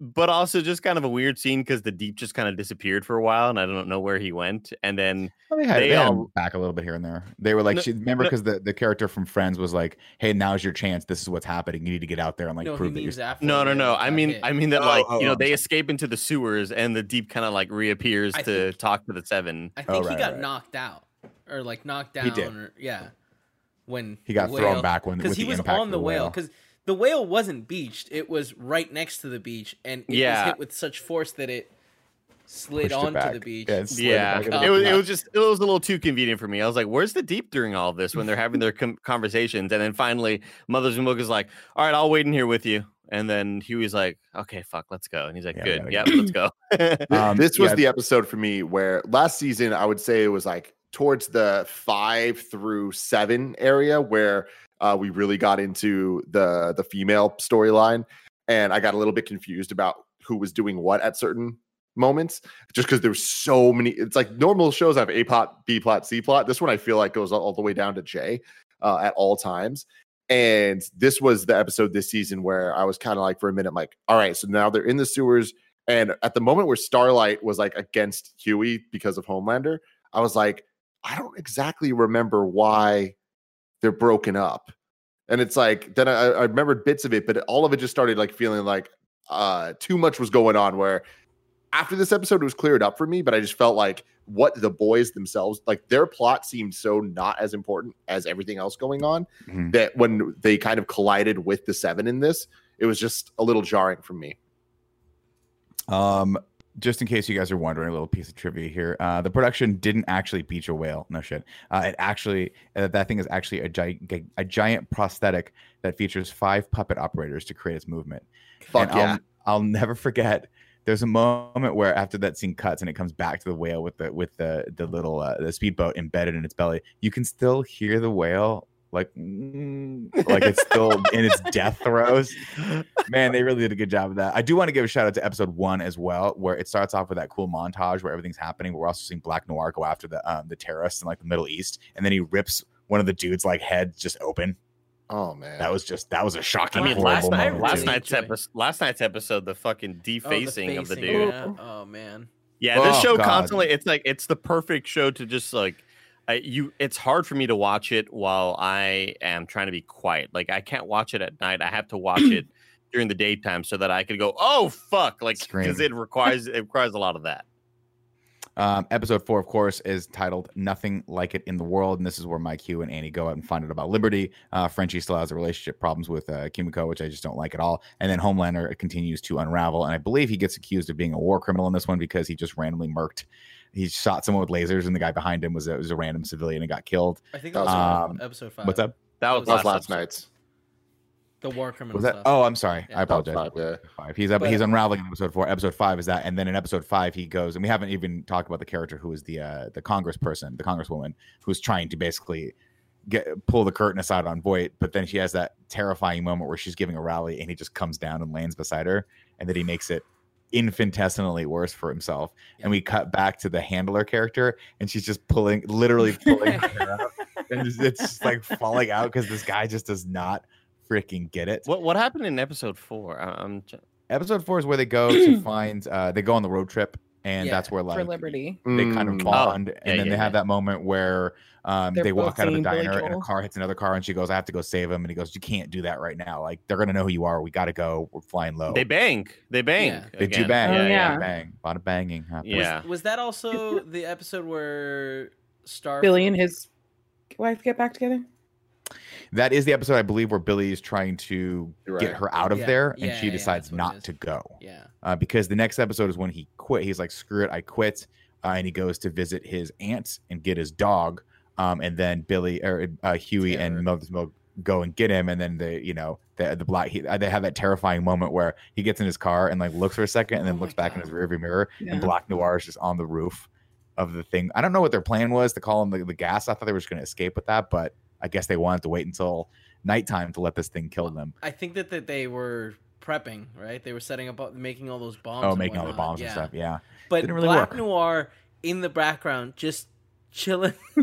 but also just kind of a weird scene because the deep just kind of disappeared for a while, and I don't know where he went. And then Well, they had, They they all- back a little bit here and there. They were like, No- she, remember, no- because the, the character from Friends was like, "Hey, now's your chance. This is what's happening. You need to get out there and like no, prove that you're." means after. No, no, no. I mean, hit. I mean that Oh, like oh, you know I'm they sorry. escape into the sewers and the deep kind of like reappears I to think- talk to the seven. I Oh, think he got right. knocked out or like knocked down. He did. Or, yeah, when He got the thrown back when because he the was on the the whale whale. because the whale wasn't beached; it was right next to the beach, and it Yeah. was hit with such force that it slid Pushed onto back. the beach. Yeah, it Yeah, back it was, it was just it was a little too convenient for me. I was like, "Where's the deep during all this?" When they're having their com- conversations, and then finally, Mother's Milk is like, "All right, I'll wait in here with you." And then Hughie's like, "Okay, fuck, let's go." And he's like, Yeah, "Good, gotta yep, let's go." [LAUGHS] Um, this was yeah, the episode for me where last season I would say it was like towards the five through seven area where uh, we really got into the the female storyline, and I got a little bit confused about who was doing what at certain moments, just because there's so many. It's like normal shows have A plot, B plot, C plot. This one I feel like goes all, all the way down to J uh, at all times. And this was the episode this season where I was kind of like for a minute, like, all right, so now they're in the sewers. And at the moment where Starlight was like against Hughie because of Homelander, I was like, I don't exactly remember why they're broken up. And it's like, then I, I remembered bits of it, but all of it just started like feeling like uh too much was going on. Where after this episode, it was cleared up for me, but I just felt like what the boys themselves, like their plot seemed so not as important as everything else going on Mhm. that when they kind of collided with the seven in this, it was just a little jarring for me. Um, just in case you guys are wondering, a little piece of trivia here. Uh, the production didn't actually beach a whale. No shit. Uh, it actually uh, that thing is actually a, gi- a giant prosthetic that features five puppet operators to create its movement. Fuck and yeah. I'll, I'll never forget. There's a moment where after that scene cuts and it comes back to the whale with the with the the little uh, the speedboat embedded in its belly, you can still hear the whale like mm, like it's still [LAUGHS] in its death throes. Man, they really did a good job of that. I do want to give a shout out to episode one as well, where it starts off with that cool montage where everything's happening. We're also seeing Black Noir go after the um, the terrorists in like the Middle East, and then he rips one of the dudes like head just open. Oh man, That was just that was a shocking. I mean, last night, moment, last too. night's episode, last night's episode, the fucking Oh, the defacing of the dude. yeah. Oh man. Yeah, this Oh, show God. constantly it's like it's the perfect show to just like You it's hard for me to watch it while I am trying to be quiet. Like I can't watch it at night. I have to watch it [CLEARS THROAT] during the daytime so that I could go, "Oh fuck," like because it requires it requires a lot of that. Um, episode four, of course, is titled "Nothing Like It in the World," and this is where Mike, Hugh, and Annie go out and find out about Liberty. Uh, Frenchie still has a relationship problems with uh, Kimiko, which I just don't like at all. And then Homelander continues to unravel, and I believe he gets accused of being a war criminal in this one because he just randomly murked. He shot someone with lasers, and the guy behind him was a, was a random civilian and got killed. I think That that was, was um, episode five. What's up? That was, That that was last episode. night's. The war criminal Was that? stuff. Oh, I'm sorry. Yeah. I apologize. five, yeah. five. He's up. But- he's unraveling in episode four. Episode five is that, and then in episode five he goes, and we haven't even talked about the character who is the uh, the congressperson, the congresswoman, who's trying to basically get pull the curtain aside on Vought, but then she has that terrifying moment where she's giving a rally and he just comes down and lands beside her, and then he makes it infinitesimally worse for himself. And we cut back to the handler character, and she's just pulling, literally pulling her out, [LAUGHS] and it's, it's just like falling out because this guy just does not freaking get it. What what happened in episode four? I'm j- episode four is where they go to [CLEARS THROAT] find uh they go on the road trip and Yeah, that's where like for Liberty. they kind of Mm. bond yeah, and then yeah, they have that moment where um They're walk out of the seeing Billy diner and a car hits another car and she goes i have to go save him and he goes you can't do that right now like they're gonna know who you are we gotta go we're flying low they bang, they bang. Yeah. they do bang Oh, yeah, yeah. bang a lot of banging happening. Yeah. Was, was that also the episode where Star Billy and his wife get back together. that is the episode i believe where billy is trying to You're get her out of Yeah, there and yeah, she decides that's not to go Yeah. Uh, because the next episode is when he quit. He's like, "Screw it, I quit," uh, and he goes to visit his aunt and get his dog. Um, and then Billy or uh, Hughie Terror. and Mother's Milk go and get him, and then they, you know, the the black. He, uh, they have that terrifying moment where he gets in his car and like looks for a second, and Oh then my looks back in God. his rearview mirror, Yeah. and Black Noir is just on the roof of the thing. I don't know what their plan was to call him the, the gas. I thought they were just going to escape with that, but I guess they wanted to wait until nighttime to let this thing kill them. I think that, that they were prepping, right? They were setting up, making all those bombs. Oh, making all the bombs yeah. and stuff. Yeah. But Didn't really Black work. Noir in the background, just chilling. [LAUGHS]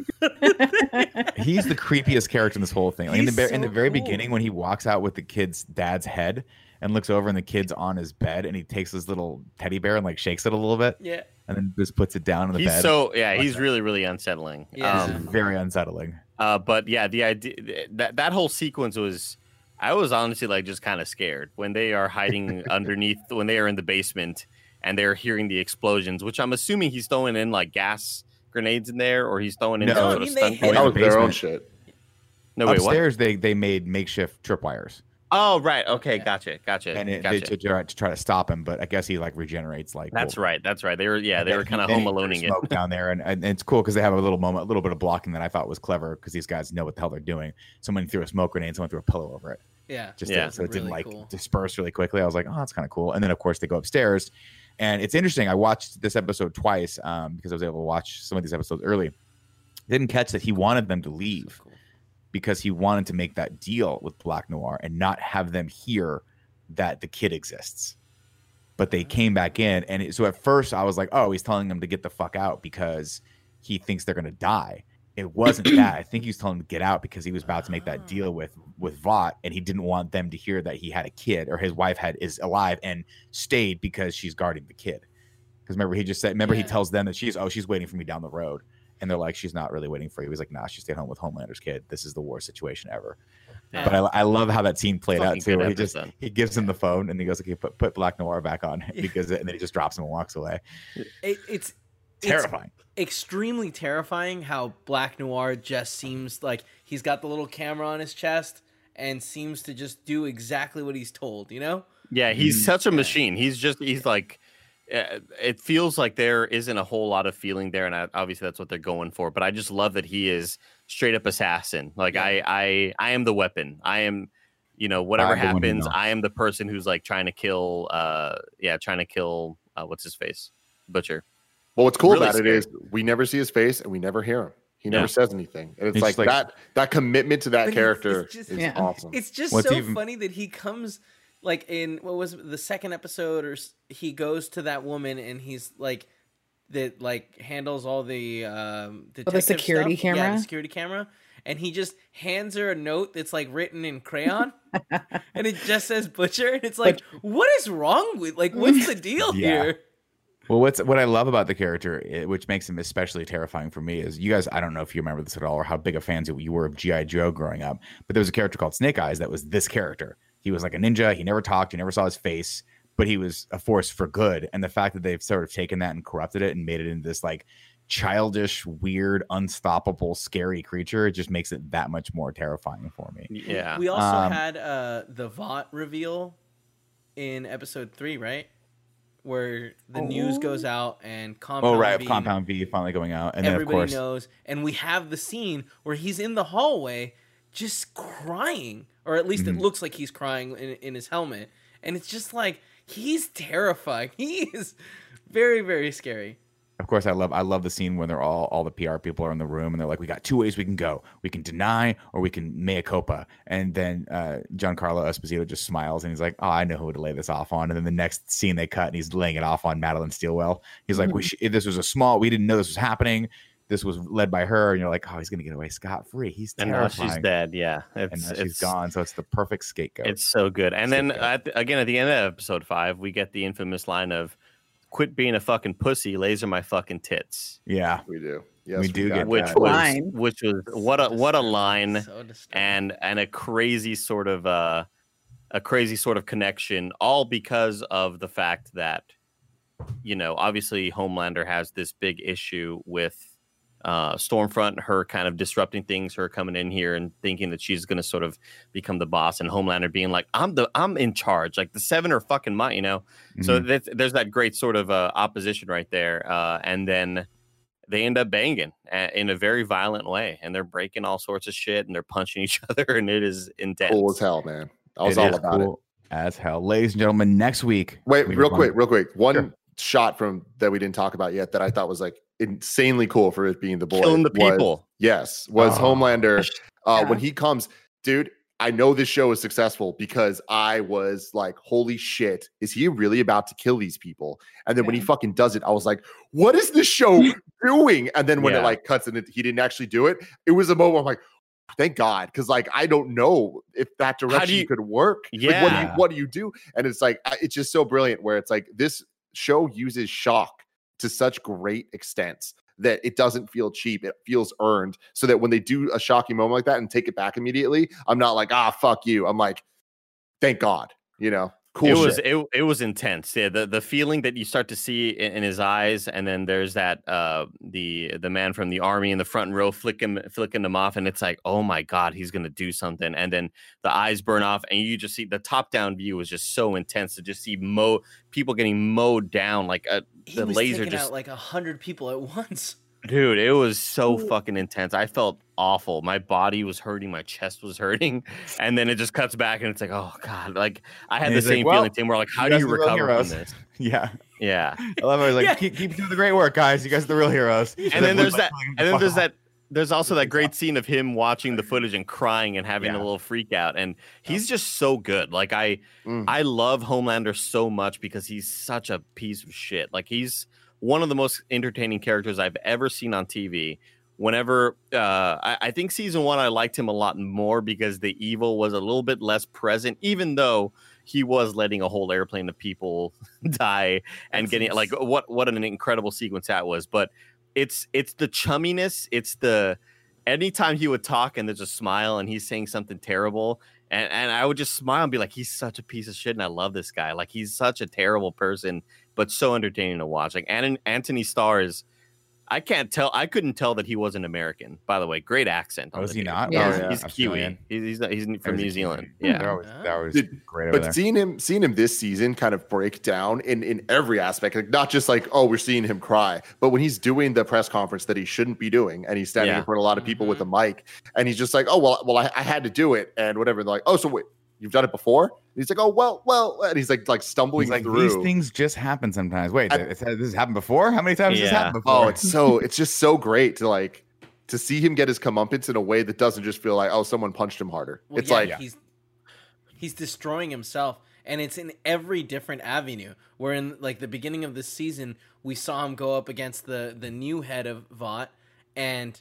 he's the creepiest character in this whole thing. Like in the He's ver- in the so very cool. beginning, when he walks out with the kid's dad's head and looks over, and the kid's on his bed, and he takes his little teddy bear and like shakes it a little bit, yeah. and then just puts it down on the He's bed. so yeah, he's that. really really unsettling. Yeah. Um, very unsettling. Uh, but yeah, the idea that that whole sequence was, I was honestly like just kind of scared when they are hiding [LAUGHS] underneath when they are in the basement and they're hearing the explosions, which I'm assuming he's throwing in like gas grenades in there, or he's throwing in No, some I sort mean, of they stun hit. That was their own shit. No wait, what? Upstairs, they they made makeshift tripwires, Oh right, okay, Yeah. gotcha, gotcha, and it, gotcha. they, to, try, to try to stop him, but I guess he like regenerates. Like that's well, right, that's right. They were yeah, they were kind of home threw aloneing it. smoke down there, and, and it's cool because they have a little moment, a little bit of blocking that I thought was clever because these guys know what the hell they're doing. Someone threw a smoke grenade, someone threw a pillow over it. Yeah. just Yeah. to- so it didn't like cool. disperse really quickly. I was like, oh, that's kind of cool. And then of course they go upstairs, and it's interesting. I watched this episode twice um, because I was able to watch some of these episodes early. Didn't catch that he wanted them to leave So cool. Because he wanted to make that deal with Black Noir and not have them hear that the kid exists. But they came back in, and it, so at first I was like, oh, he's telling them to get the fuck out because he thinks they're gonna die. It wasn't that. I think he was telling them to get out because he was about to make that deal with with Vought, and he didn't want them to hear that he had a kid or his wife had is alive and stayed because she's guarding the kid. Because remember, he just said, remember, he tells them that she's oh, she's waiting for me down the road, and they're like, she's not really waiting for you. He's like, nah, she stayed home with Homelander's kid. This is the worst situation ever. Yeah. But I, I love how that scene played out too. Where he just episode. he gives him the phone and he goes, okay, put put Black Noir back on Yeah. [LAUGHS] because and then he just drops him and walks away. It, it's it's Terrifying. extremely terrifying how Black Noir just seems like he's got the little camera on his chest and seems to just do exactly what he's told, you know? Yeah, he's Mm, such a machine. He's just he's like it feels like there isn't a whole lot of feeling there and I, obviously that's what they're going for, but I just love that he is straight up assassin. Like Yeah. I I I am the weapon. I am you know whatever I'm the one happens. I am the person who's like trying to kill uh yeah, trying to kill uh, what's his face? Butcher. Well, what's cool Really about scary. it is we never see his face and we never hear him. He never Yeah. says anything, and it's He's like, like- that. That commitment to that But it's- character it's just- is Yeah. awesome. It's just What's so even- funny that he comes like in what was it, the second episode or s- he goes to that woman and he's like that like handles all the um detective security stuff. Yeah, camera? the security camera and he just hands her a note that's like written in crayon [LAUGHS] and it just says butcher and it's like what is wrong with like what's the deal [LAUGHS] Yeah. here Well, what's what I love about the character, eh, which makes him especially terrifying for me, is you guys. I don't know if you remember this at all, or how big of fans you were of GI Joe growing up. But there was a character called Snake Eyes that was this character. He was like a ninja. He never talked. You never saw his face, but he was a force for good. And the fact that they've sort of taken that and corrupted it and made it into this like childish, weird, unstoppable, scary creature, it just makes it that much more terrifying for me. Yeah. we also Um, had uh the vought reveal in episode three right where the news Oh. goes out and compound Oh right, V- Compound V finally going out, and then of everybody course, knows and we have the scene where he's in the hallway just crying or at least Mhm. it looks like he's crying in, in his helmet and it's just like he's terrifying [LAUGHS] he is very very scary of course, I love I love the scene when they're all all the PR people are in the room and they're like, we got two ways we can go. We can deny or we can mea culpa. And then uh, Giancarlo Esposito just smiles and he's like, oh, I know who to lay this off on. And then the next scene they cut and he's laying it off on Madelyn Stillwell. He's like, we sh- this was a small. We didn't know this was happening. This was led by her, and you're like, oh, he's gonna get away scot free. He's And now she's dead. Yeah. and It's now she's it's gone. So it's the perfect scapegoat. It's so good. And So then at the, again at the end of episode five, we get the infamous line of "Quit being a fucking pussy, laser my fucking tits," yeah, we do. Yes, We do get which that. was Line. which was what a what a line so and and a crazy sort of uh, a crazy sort of connection, all because of the fact that you know obviously Homelander has this big issue with uh, Stormfront, her kind of disrupting things, her coming in here and thinking that she's going to sort of become the boss, and Homelander being like, "I'm the I'm in charge, like the seven are fucking mine," you know. So Mhm. that's, there's that great sort of uh, opposition right there, uh, and then they end up banging uh, in a very violent way, and they're breaking all sorts of shit, and they're punching [LAUGHS] each other, and it is intense. Cool as hell, man. I was It all is about it. as hell, ladies and gentlemen. Next week, Wait, we real move on- quick, real quick. One Sure. Shot from that we didn't talk about yet that I thought was like insanely cool for it being the boy. Killing the was- people. yes, was Oh. Homelander. [LAUGHS] Uh, Yeah. When he comes, dude. I know this show is successful because I was like, holy shit, is he really about to kill these people? And then when he fucking does it, I was like, what is this show [LAUGHS] doing? And then when it like cuts and it, he didn't actually do it, it was a moment where I'm like, thank God. Cause like, I don't know if that direction you- could work. Like, what do you, Yeah. what do you do? And it's like, it's just so brilliant where it's like, this show uses shock to such great extents that it doesn't feel cheap. It feels earned. So that when they do a shocking moment like that and take it back immediately, I'm not like, ah, fuck you. I'm like, thank God, you know, cool. it was shit. it, it was intense. Yeah, the the feeling that you start to see in, in his eyes, and then there's that uh the the man from the army in the front row flicking flicking them off, and it's like, oh my god, he's gonna do something, and then the eyes burn off, and you just see the top down view was just so intense to just see mo people getting mowed down like a the laser just out like a hundred people at [LAUGHS] once dude it was so fucking intense. I felt awful. My body was hurting. My chest was [LAUGHS] hurting. And then it just cuts back and it's like oh god. Like i had the he's like, same "Well, feeling tim. We're like how you do you are the real recover from this? [LAUGHS] Yeah. yeah. I love it. I was like, Yeah. keep, keep doing the great work, guys. You guys are the real heroes. [LAUGHS] and then there's that and then there's that there's also that great scene of him watching the footage and crying and having Yeah. a little freak out. And he's just so good. Like i Mm. i love homelander so much because he's such a piece of shit. Like he's one of the most entertaining characters i've ever seen on tv whenever uh I, I think season one i liked him a lot more because the evil was a little bit less present even though he was letting a whole airplane of people [LAUGHS] die and getting like what what an incredible sequence that was. But it's it's the chumminess it's the anytime he would talk and there's a smile and he's saying something terrible and, and i would just smile and be like he's such a piece of shit and i love this guy. Like he's such a terrible person but so entertaining to watch. Like An- anthony starr is i can't tell i couldn't tell that he wasn't american by the way great accent on Oh, he dude. not? Yeah. Oh, yeah. he's Australian. kiwi he's, he's, not- he's from new zealand Kiwi? yeah They're always, they're always Dude, great over but there. seeing him seeing him this season kind of break down in in every aspect like not just like oh we're seeing him cry but when he's doing the press conference that he shouldn't be doing and he's standing Yeah. in front of a lot of people with mm-hmm. a mic and he's just like oh well well I, I had to do it and whatever they're like oh so wait you've done it before and he's like oh well well and he's like like stumbling He's like, through these things just happen sometimes. Wait, I- it's, this has happened before? How many times has this happened before? oh it's so it's just so great to like to see him get his comeuppance in a way that doesn't just feel like oh someone punched him harder. Well, it's yeah, like he's he's destroying himself, and it's in every different avenue. Where in like the beginning of this season, we saw him go up against the the new head of Vought, and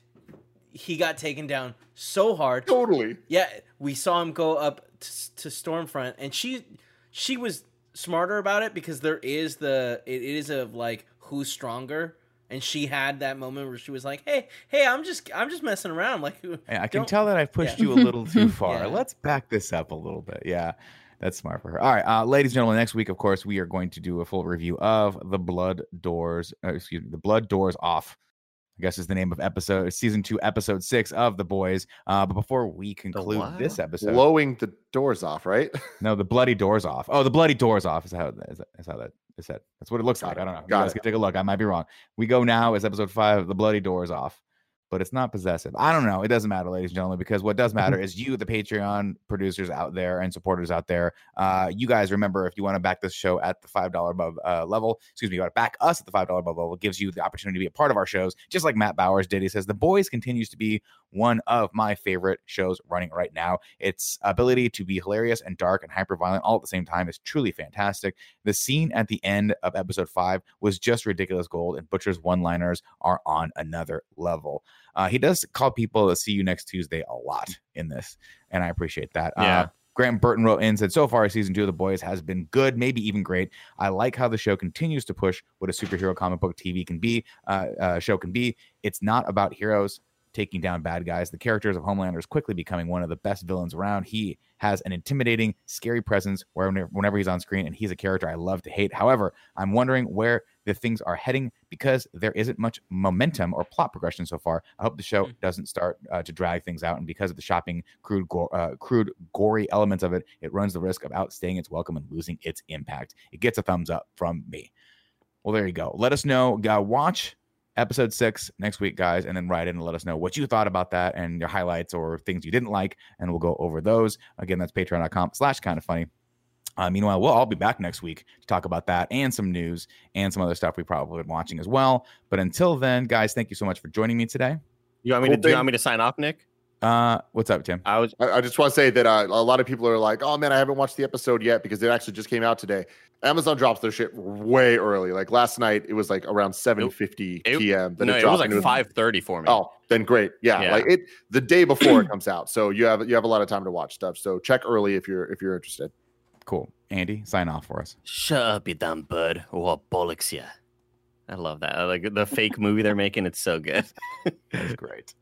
he got taken down so hard. totally. Yeah, we saw him go up to Stormfront, and she she was smarter about it because there is the it is of like who's stronger, and she had that moment where she was like, "Hey, hey, I'm just I'm just messing around." Like, Hey, I can tell that I've pushed yeah. you a little too [LAUGHS] far. Yeah. Let's back this up a little bit. Yeah, that's smart for her. All right, uh, ladies and gentlemen, next week, of course, we are going to do a full review of the Blood Doors. Uh, excuse me, the Blood Doors Off. I guess is the name of episode season two, episode six of the boys. Uh, but before we conclude this episode, Blowing the doors off, right? [LAUGHS] no, the bloody doors off. Oh, the bloody doors off is how is, that, is how that is said. That's what it looks Got like. it. I don't know. You Got guys it. can take a look. I might be wrong. We go now is episode five, the bloody doors off. But it's not possessive. I don't know. It doesn't matter, ladies and gentlemen, because what does matter is you, the Patreon producers out there and supporters out there. Uh, you guys remember if you want to back this show at the five dollar above uh, level, excuse me, you want to back us at the five dollar above level. It gives you the opportunity to be a part of our shows, just like Matt Bowers did. He says the boys continues to be one of my favorite shows running right now. Its ability to be hilarious and dark and hyper violent all at the same time is truly fantastic. The scene at the end of episode five was just ridiculous gold, and Butcher's one liners are on another level. Uh, he does call people to see you next Tuesday a lot in this, and I appreciate that. Yeah. Uh, Grant Burton wrote in said, So far, season two of The Boys has been good, maybe even great. I like how the show continues to push what a superhero comic book TV can be, uh, uh, show can be. It's not about heroes taking down bad guys. The characters of Homelander is quickly becoming one of the best villains around. He has an intimidating, scary presence whenever, whenever he's on screen, and he's a character I love to hate. However, I'm wondering where the things are heading because there isn't much momentum or plot progression so far. I hope the show Mm. doesn't start uh, to drag things out, and because of the shopping, crude, gore, uh, crude, gory elements of it, it runs the risk of outstaying its welcome and losing its impact. It gets a thumbs up from me. Well, there you go. Let us know. Uh, watch episode six next week, guys, and then write in and let us know what you thought about that and your highlights or things you didn't like, and we'll go over those. Again, that's patreon.com slash kind of funny. Uh, meanwhile, we'll all be back next week to talk about that and some news and some other stuff we probably been watching as well. But until then, guys, thank you so much for joining me today. You want me Cool to? Do you want me to sign off, Nick? Uh, what's up, Tim? I was. I, I just want to say that uh, a lot of people are like, "Oh man, I haven't watched the episode yet because it actually just came out today." Amazon drops their shit way early. Like last night, it was like around seven fifty it- p.m. Then no, it it dropped was like and five thirty for me. Oh, then great. Yeah, Yeah. like it the day before it comes out. So you have you have a lot of time to watch stuff. So check early if you're if you're interested. Cool. Andy, sign off for us. Shut up, you dumb bud, or bollocks ya. I love that. I like the fake movie they're making. It's so good. [LAUGHS] That's great.